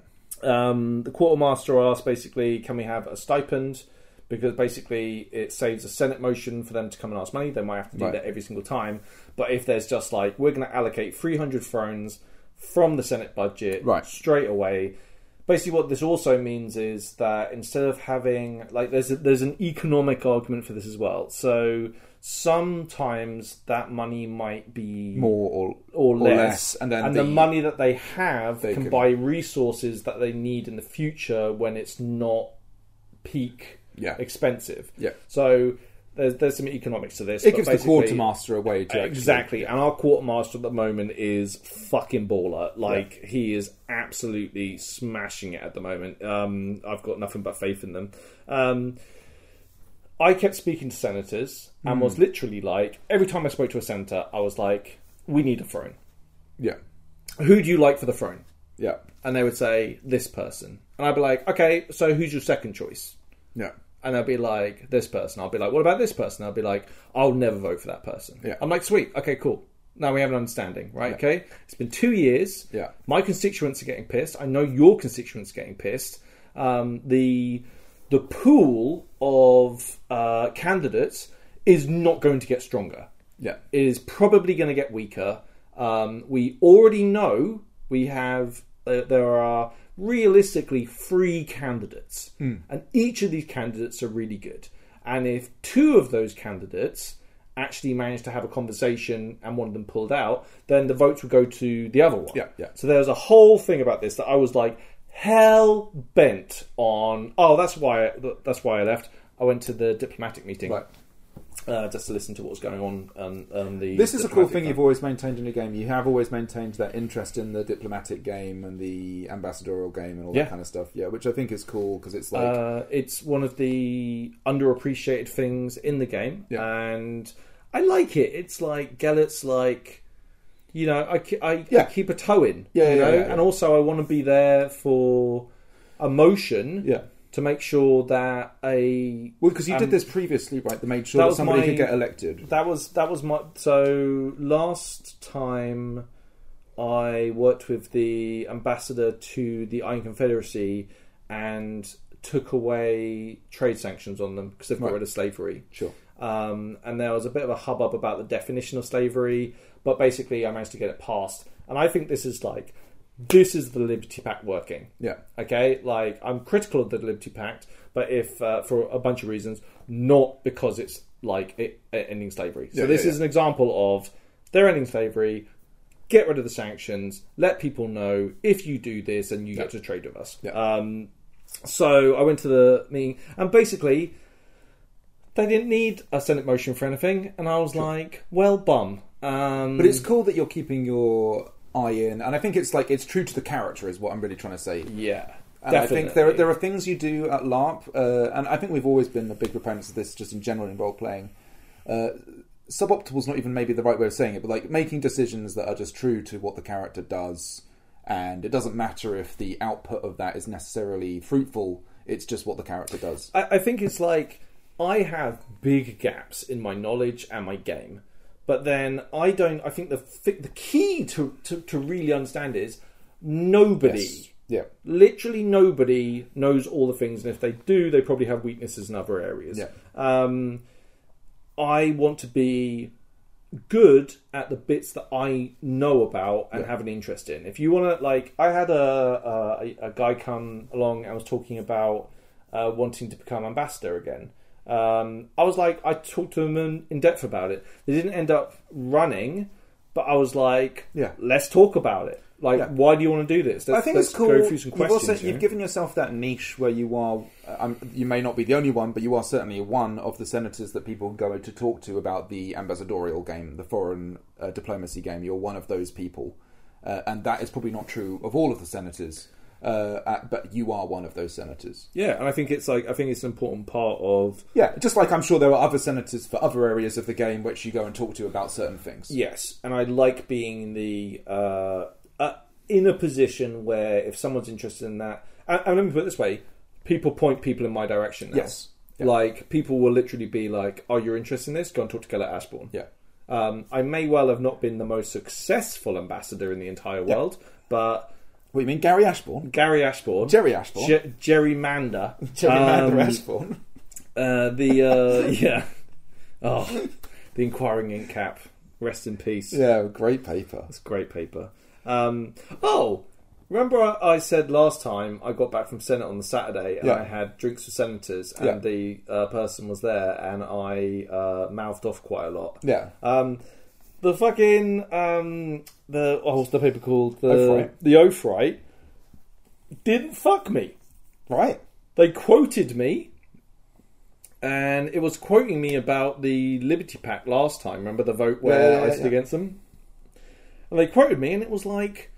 um, the quartermaster asked basically, can we have a stipend? Because basically, it saves a Senate motion for them to come and ask money. They might have to do Right. that every single time. But if there's just like, we're going to allocate 300 thrones from the Senate budget Right. straight away. Basically, what this also means is that instead of having like, there's a, there's an economic argument for this as well. So sometimes that money might be More or or, less, less, and then the, the- money that they have They can, can- buy resources that they need in the future when it's not peak Yeah. expensive. Yeah. So there's there's some economics to this. It gives the quartermaster a way to actually- exactly, and our quartermaster at the moment is fucking baller. Like he is absolutely smashing it at the moment. Um, I've got nothing but faith in them. Um, I kept speaking to senators and Hmm. was literally like, every time I spoke to a senator, I was like, "We need a throne. Yeah. Who do you like for the throne?" Yeah. And they would say, "This person," and I'd be like, "Okay, so who's your second choice?" Yeah. And they'll be like, "This person." I'll be like, "What about this person?" I'll be like, "I'll never vote for that person." Yeah. I'm like, "Sweet, okay, cool." Now we have an understanding, right? Okay, it's been two years. Yeah. my constituents are getting pissed. I know your constituents are getting pissed. Um, the the pool of uh, candidates is not going to get stronger Yeah. it is probably going to get weaker. Um, we already know we have uh, there are realistically three candidates, hmm. and each of these candidates are really good. And if two of those candidates actually manage to have a conversation and one of them pulled out, then the votes would go to the other one. Yeah, yeah. So there's a whole thing about this that I was like hell bent on. Oh, that's why that's why I left. I went to the diplomatic meeting Right. Uh, just to listen to what was going on. Um, um, the This is a cool thing you've always maintained in your game. You have always maintained that interest in the diplomatic game and the ambassadorial game and all Yeah. that kind of stuff. Yeah, which I think is cool because it's like Uh, it's one of the underappreciated things in the game, Yeah. and I like it. It's like Gellert's like, you know, I, I, I keep a toe in, Yeah, you yeah, know, yeah, yeah. and also I want to be there for emotion, yeah, to make sure that a Well, because you Um, did this previously, right? That made sure that that, somebody my- could get elected. that was that was my so last time I worked with the ambassador to the Iron Confederacy and took away trade sanctions on them because they've got Right. rid of slavery. Sure. Um, and there was a bit of a hubbub about the definition of slavery, but basically I managed to get it passed. And I think this is like this is the Liberty Pact working. Yeah. Okay, like I'm critical of the Liberty Pact, but if uh, for a bunch of reasons, not because it's like it, it ending slavery. So Yeah, this yeah, is yeah. an example of they're ending slavery. Get rid of the sanctions. Let people know if you do this, then you get to trade with us. Yeah. Um, so I went to the meeting, and basically, they didn't need a Senate motion for anything, and I was like, "Well, bum." Um, But it's cool that you're keeping your eye in, and I think it's like it's true to the character, is what I'm really trying to say. yeah, And I think there are, there are things you do at LARP, uh, and I think we've always been the big proponents of this, just in general in role playing. Uh, is not even maybe the right way of saying it, but like making decisions that are just true to what the character does, and it doesn't matter if the output of that is necessarily fruitful. It's just what the character does. I, I think it's like I have big gaps in my knowledge and my game, but then I don't. I think the the key to, to, to really understand is nobody, Yes. Yeah. literally nobody, knows all the things, and if they do, they probably have weaknesses in other areas. Yeah. Um, I want to be good at the bits that I know about and Yeah. have an interest in. If you want to, like, I had a, a a guy come along and was talking about uh, wanting to become ambassador again. Um, I was like, I talked to them in, in depth about it. They didn't end up running, but I was like, Yeah. let's talk about it. Like, Yeah. why do you want to do this? Let's, I think it's cool. Go through some you've also you you've given yourself that niche where you are. Um, you may not be the only one, but you are certainly one of the senators that people go to talk to about the ambassadorial game, the foreign uh, diplomacy game. You're one of those people, uh, and that is probably not true of all of the senators. Uh, uh, but you are one of those senators. yeah, and I think it's like I think it's an important part of Yeah, just like I'm sure there are other senators for other areas of the game which you go and talk to about certain things. Yes, and I like being in the uh, uh, in a position where if someone's interested in that, and, and let me put it this way: people point people in my direction. Now. Yes. Yeah. like people will literally be like, "Oh, you're interested in this? Go and talk to Gellert Ashbourne." Yeah. Um, I may well have not been the most successful ambassador in the entire world, but What do you mean, Gary Ashbourne, Gary Ashbourne, Jerry Ashbourne, Ge- gerrymander, Gerrymander [LAUGHS] um, Ashbourne. uh, the uh, [LAUGHS] yeah, oh, the inquiring ink cap. Rest in peace. Yeah, great paper. It's great paper. Um, oh, remember I said last time I got back from Senate on the Saturday and Yeah. I had drinks with senators and Yeah. the uh, person was there and I uh, mouthed off quite a lot. Yeah. Um, the fucking um, the oh, what's the paper called? The Oathright. the right didn't fuck me. Right. They quoted me. And it was quoting me about the Liberty Pact last time. Remember the vote where Yeah, yeah, I stood yeah. against them? And they quoted me, and it was like,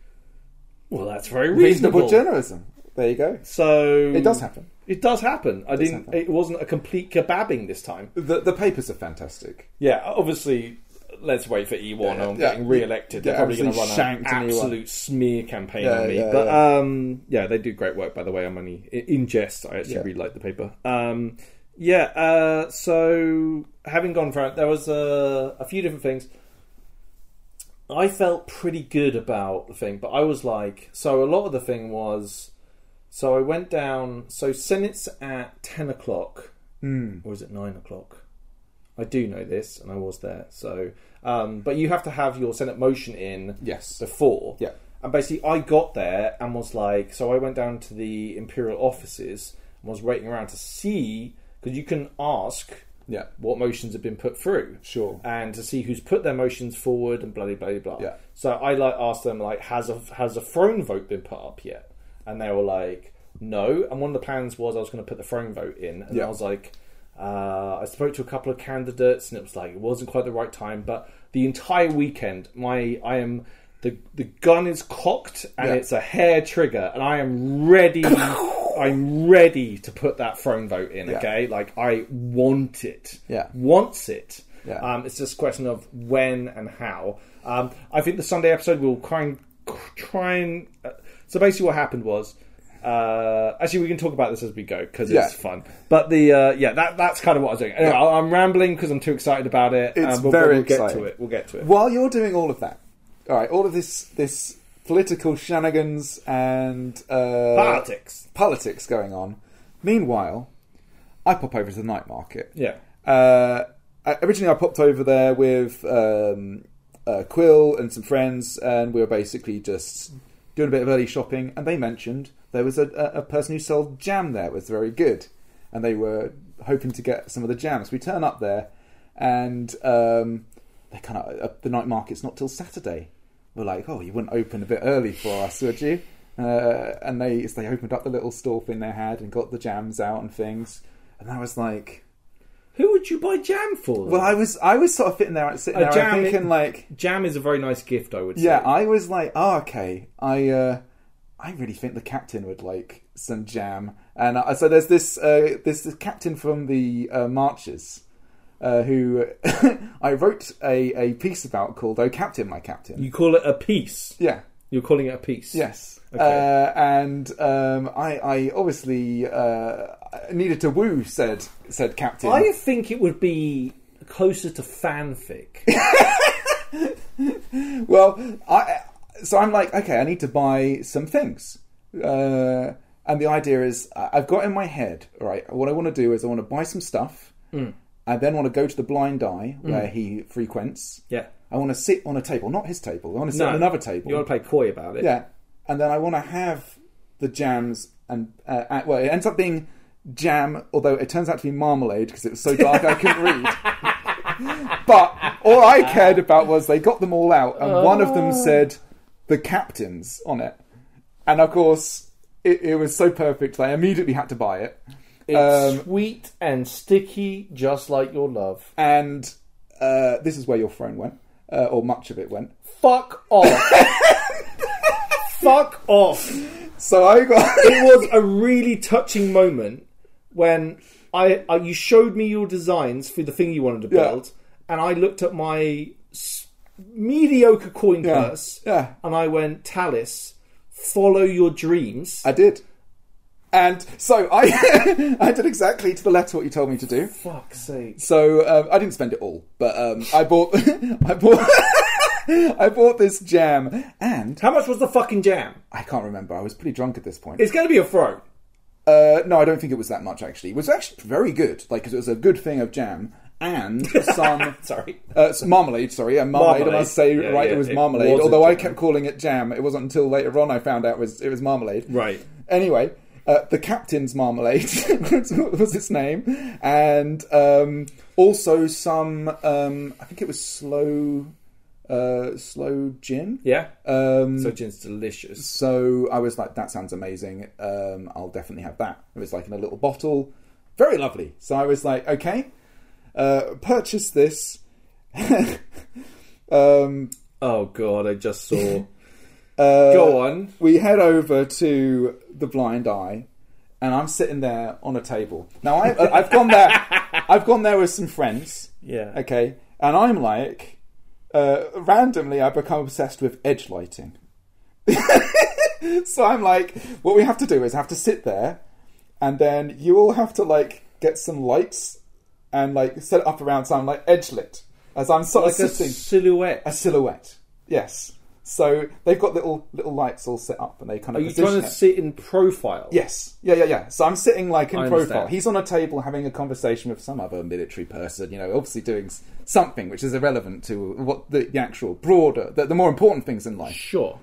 well, that's very Reasonable reasonable. journalism. There you go. so It does happen. It does happen. I didn't. happen. It wasn't a complete kebabbing this time. The the papers are fantastic. Yeah, obviously. Let's wait for E1 Yeah, on yeah. getting re-elected. They're Yeah, probably going to run an shanked E1. absolute smear campaign on me. yeah, but yeah. um, yeah, they do great work. By the way, I'm only in jest. I actually really like the paper. Um, yeah. Uh, so having gone it, there was a, a few different things. I felt pretty good about the thing, but I was like, so a lot of the thing was, so I went down. So Senate's at ten o'clock, Hmm. or is it nine o'clock? I do know this, and I was there. So, um, but you have to have your Senate motion in Yes. before. Yeah. And basically, I got there and was like, so I went down to the imperial offices and was waiting around to see because you can ask Yeah. what motions have been put through Sure. and to see who's put their motions forward and blah blah blah blah. Yeah. So I like asked them like, has a has a throne vote been put up yet? And they were like, no. And one of the plans was I was going to put the throne vote in, and Yeah. I was like, uh, I spoke to a couple of candidates, and it was like it wasn't quite the right time. But the entire weekend, my I am. The, the gun is cocked and Yeah. it's a hair trigger and I am ready [COUGHS] I'm ready to put that throne vote in Yeah. okay like I want it Yeah. wants it Yeah. um, it's just a question of when and how. Um, I think the Sunday episode will try and try and. Uh, so basically, what happened was Uh, actually, we can talk about this as we go because Yeah. it's fun. But the uh, yeah, that that's kind of what I was doing. Anyway, I- I'm rambling because I'm too excited about it. It's um, but very we'll get exciting. to it. We'll get to it. While you're doing all of that, all right, all of this this political shenanigans and uh, Politics. politics going on. Meanwhile, I pop over to the night market. Yeah. Uh, originally, I popped over there with um, uh, Quill and some friends, and we were basically just doing a bit of early shopping. And they mentioned there was a, a, person who sold jam there. It was very good, and they were hoping to get some of the jams. We turn up there, and um, they kind of uh, the night market's not till Saturday. We're like, oh, you wouldn't open a bit early for us, would you? Uh, and they they opened up the little store thing they had and got the jams out and things. And I was like, Who would you buy jam for? well, I was I was sort of sitting there, sitting A there, jam thinking like, jam is a very nice gift, I would say. yeah, I was like, oh, okay, I uh, I really think the captain would like some jam, and uh, so there's this uh, there's this captain from the uh, marches. Uh, who [LAUGHS] I wrote a, a piece about called "Oh Captain, My Captain." You call it a piece. yeah, You're calling it a piece. Yes. Okay. Uh, and um, I, I obviously uh, needed to woo said said captain. I think it would be closer to fanfic. [LAUGHS] Well, I so I'm like, okay, I need to buy some things. Uh, and the idea is, I've got in my head, right? what I want to do is I want to buy some stuff. Mm. I then want to go to the blind eye where he frequents. yeah. I want to sit on a table, not his table. I want to sit No, on another table. You want to play coy about it. Yeah, and then I want to have the jams, and uh, uh, well, it ends up being jam, although it turns out to be marmalade because it was so dark I couldn't read. [LAUGHS] but all I cared about was they got them all out, and one of them said the captains on it, and of course it, it was so perfect. I immediately had to buy it, It's Um, sweet and sticky, just like your love. and uh, this is where your phone went, uh, or much of it went. Fuck off. [LAUGHS] Fuck off. So I got. [LAUGHS] It was a really touching moment when I, I you showed me your designs for the thing you wanted to Yeah. build, and I looked at my s- mediocre coin Yeah. purse, Yeah. and I went, Talis, follow your dreams. I did. And so I [LAUGHS] I did exactly to the letter what you told me to do. Fuck's sake. So um, I didn't spend it all, but um, I bought [LAUGHS] I bought [LAUGHS] I bought this jam, and How much was the fucking jam? I can't remember. I was pretty drunk at this point. It's going to be a throw. Uh, no, I don't think it was that much actually. It was actually very good. Like 'cause it was a good thing of jam and [LAUGHS] some Sorry. uh, some marmalade. Sorry, yeah, marmalade. I must say Yeah, right. yeah, it was it marmalade. was a although I jam. kept calling it jam. It wasn't until later on I found out it was it was marmalade. Right. Anyway, uh, the captain's marmalade was [LAUGHS] was its name, and um, also some. Um, I think it was slow, uh, slow gin. Yeah. Um, So gin's delicious. so I was like, that sounds amazing. Um, I'll definitely have that. It was like in a little bottle, very lovely. So I was like, okay, uh, purchase this. [LAUGHS] um, Oh god, I just saw. [LAUGHS] uh, Go on. we head over to the blind eye and i'm sitting there on a table now I, i've gone there [LAUGHS] i've gone there with some friends Yeah. okay and i'm like uh, randomly i become obsessed with edge lighting [LAUGHS] so i'm like what we have to do is have to sit there and then you all have to like get some lights and like set it up around so i'm like edge lit as i'm sort Like of a sitting silhouette. a silhouette. Yes. So they've got little little lights all set up, and they kind Are of you position trying to it. sit in profile? Yes. Yeah, yeah, yeah. So I'm sitting like in I profile. understand. He's on a table having a conversation with some other military person. You know, obviously doing something which is irrelevant to what the, the actual broader, the, the more important things in life. Sure.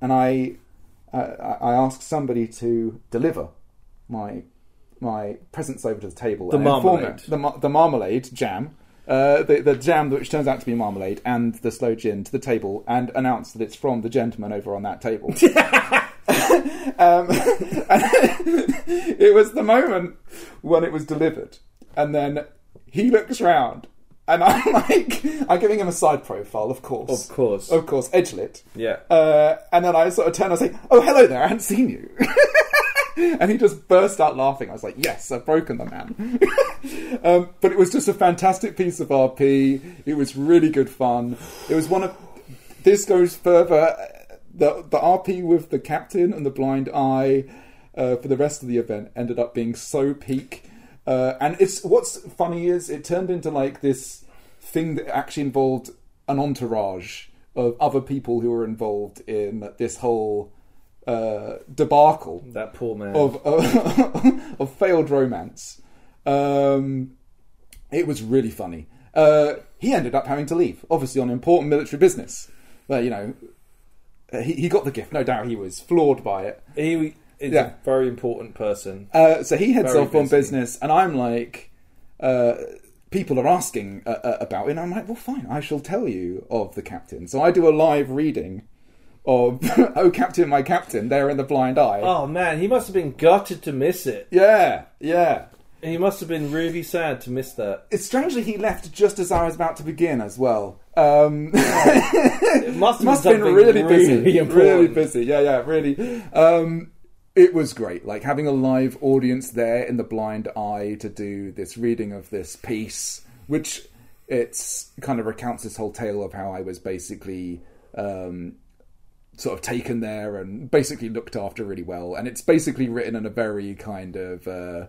And I, I, I asked somebody to deliver my my presents over to the table. The and marmalade. them- the, the marmalade jam. Uh, the, the jam which turns out to be marmalade and the slow gin to the table and announce that it's from the gentleman over on that table. [LAUGHS] um, [LAUGHS] it was the moment when it was delivered, and then he looks round, and I'm [LAUGHS] like, I'm giving him a side profile, of course, Of course. of course, edge lit. Yeah. Uh, and then I sort of turn and say, "Oh, hello there! I hadn't seen you." [LAUGHS] and he just burst out laughing. I was like, "Yes, I've broken the man." [LAUGHS] um, but it was just a fantastic piece of RP. It was really good fun. It was one of this goes further. the the RP with the captain and the blind eye uh, for the rest of the event ended up being so peak. Uh, and it's what's funny is it turned into like this thing that actually involved an entourage of other people who were involved in this whole uh, debacle That poor man. of of, [LAUGHS] of failed romance. Um, it was really funny. Uh, he ended up having to leave, obviously on important military business. But you know, uh, he, he got the gift. No doubt he was floored by it. he is Yeah. a very important person. Uh, so he heads Very off on business, and I'm like, uh, people are asking uh, uh, about it, and I'm like, well, fine, I shall tell you of the captain. So I do a live reading of [LAUGHS] "Oh Captain, My Captain" there in the blind eye. Oh man, he must have been gutted to miss it. Yeah, yeah. He must have been really sad to miss that. It's strangely he left just as I was about to begin as well. Um, [LAUGHS] It must have must been have been really busy, really really busy. Yeah, yeah, really. Um, it was great, like having a live audience there in the blind eye to do this reading of this piece, which it's kind of recounts this whole tale of how I was basically um, sort of taken there and basically looked after really well, and it's basically written in a very kind of uh,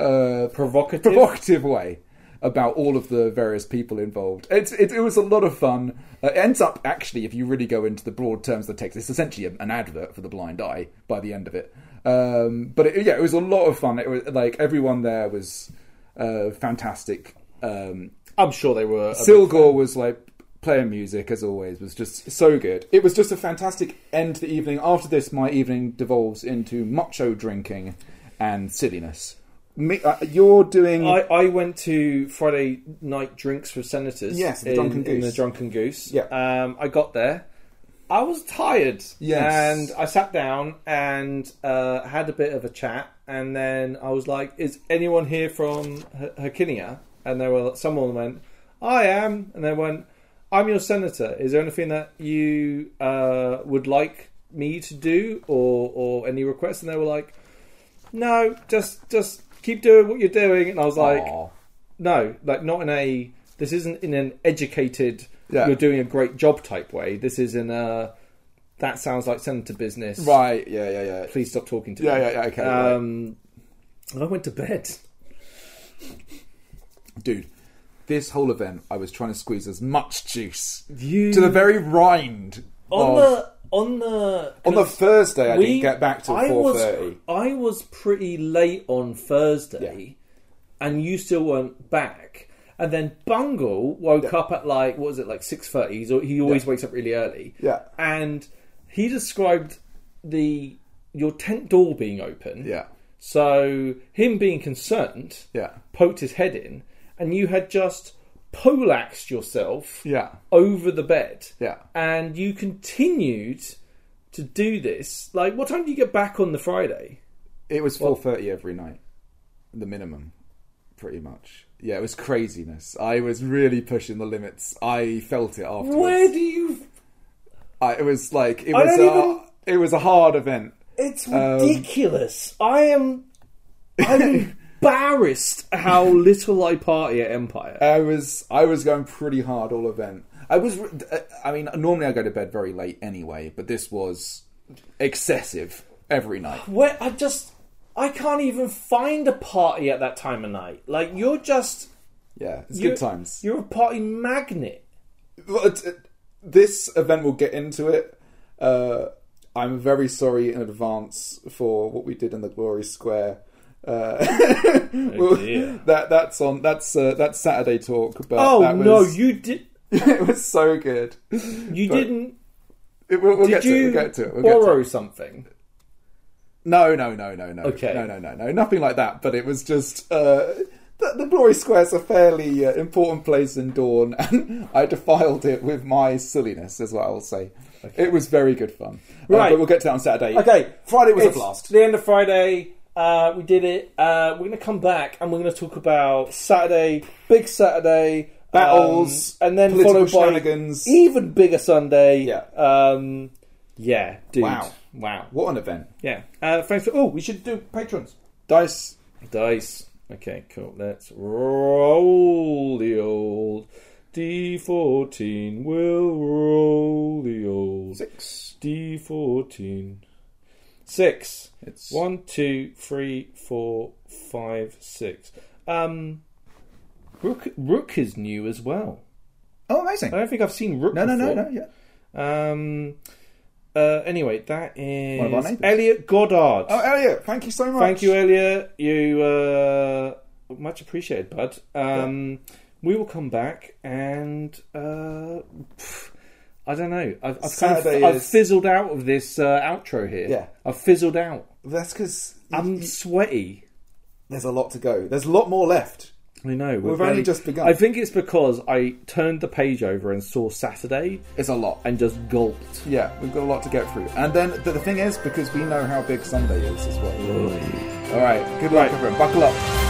uh, Provocative. provocative way about all of the various people involved. It's, it, it was a lot of fun. Uh, it ends up actually, if you really go into the broad terms of the text, it's essentially an advert for the blind eye by the end of it. Um, but it, yeah, it was a lot of fun. It was like everyone there was uh, fantastic. Um, I'm sure they were. a big Silgor was like playing music as always was just so good. It was just a fantastic end to the evening. After this, my evening devolves into macho drinking and silliness. Me, uh, you're doing I, I went to Friday night drinks with senators. Yes, the in, Drunken in the Drunken Goose. Yeah. Um, I got there. I was tired. Yes. And I sat down and uh, had a bit of a chat, and then I was like, "Is anyone here from H- Hercynia?" And there were someone went, "I am," and they went, "I'm your senator. Is there anything that you uh, would like me to do, or or any requests?" And they were like, "No, just just keep doing what you're doing." And I was like, Aw. no, like not in a. This isn't in an educated. Yeah. You're doing a great job type way. This is in a. That sounds like senator business. right, yeah, yeah, yeah. Please stop talking to Yeah, me. yeah, yeah, okay, right. Um, and I went to bed. Dude, this whole event, I was trying to squeeze as much juice You to the very rind. on of- the on the on the Thursday, I we- didn't get back till I four was. I was pretty late on Thursday, and you still weren't back. And then Bungle woke Yeah. up at like what was it like six thirty? He always Yeah. wakes up really early. Yeah. and he described the your tent door being open. Yeah, So him being concerned, yeah, poked his head in, and you had just poleaxed yourself yeah, over the bed. yeah. And you continued to do this. Like, what time did you get back on the Friday? It was four thirty every night, the minimum, pretty much. Yeah, it was craziness. I was really pushing the limits. I felt it afterwards. Where do you? I, it was like it I was. A, even- It was a hard event. It's Um, ridiculous. I am. I'm [LAUGHS] embarrassed how [LAUGHS] little I party at Empire. I was I was going pretty hard all event. I was. I mean, normally I go to bed very late anyway, but this was excessive every night. Where I just I can't even find a party at that time of night. Like you're just Yeah, it's good times. You're a party magnet. This event will get into it. Uh, I'm very sorry in advance for what we did in the Glory Square. Uh, [LAUGHS] dear. that that's on that's uh, that's Saturday talk. But Oh was, no, you did. [LAUGHS] it was so good. You But- didn't. It- we'll we'll Did get to it. you We'll get to it. We'll get to borrow it. something? No, no, no, no, no. Okay. No, no, no, no. Nothing like that. But it was just. Uh, the, the Glory Square's a fairly uh, important place in Dawn, [LAUGHS] and I defiled it with my silliness, is what I will say. It was very good fun. Uh, Right. but we'll get to that on Saturday. Okay, Friday was it's a blast. The end of Friday. Uh, we did it. Uh, we're going to come back and we're going to talk about Saturday, big Saturday Battles, um, and then followed by even bigger Sunday. Yeah. um, yeah, dude. Wow. wow, What an event. yeah. Uh, thanks for. Oh, we should do patrons. Dice. Dice. Okay, cool. Let's roll the old D14 will roll the old Six. D14. Six. It's One, two, three, four, five, six. Um, Rook, Rook is new as well. Oh, amazing. I don't think I've seen Rook No, no, no, before. no. Yeah. Um, uh, anyway, that is One of our. Elliot Goddard. Oh, Elliot, thank you so much. Thank you, Elliot. You uh, much appreciated, bud. Um, We will come back and uh, pff, I don't know. I've, I've, kind Saturday of, I've is- fizzled out of this uh, outro here. Yeah. I've fizzled out. That's because I'm sweaty. there's a lot to go. There's a lot more left. I know. We've only just begun. I think it's because I turned the page over and saw Saturday It's a lot. and just gulped. Yeah, we've got a lot to get through. And then the, the thing is, because we know how big Sunday is as well. All right, good luck, Right. everyone. Buckle up.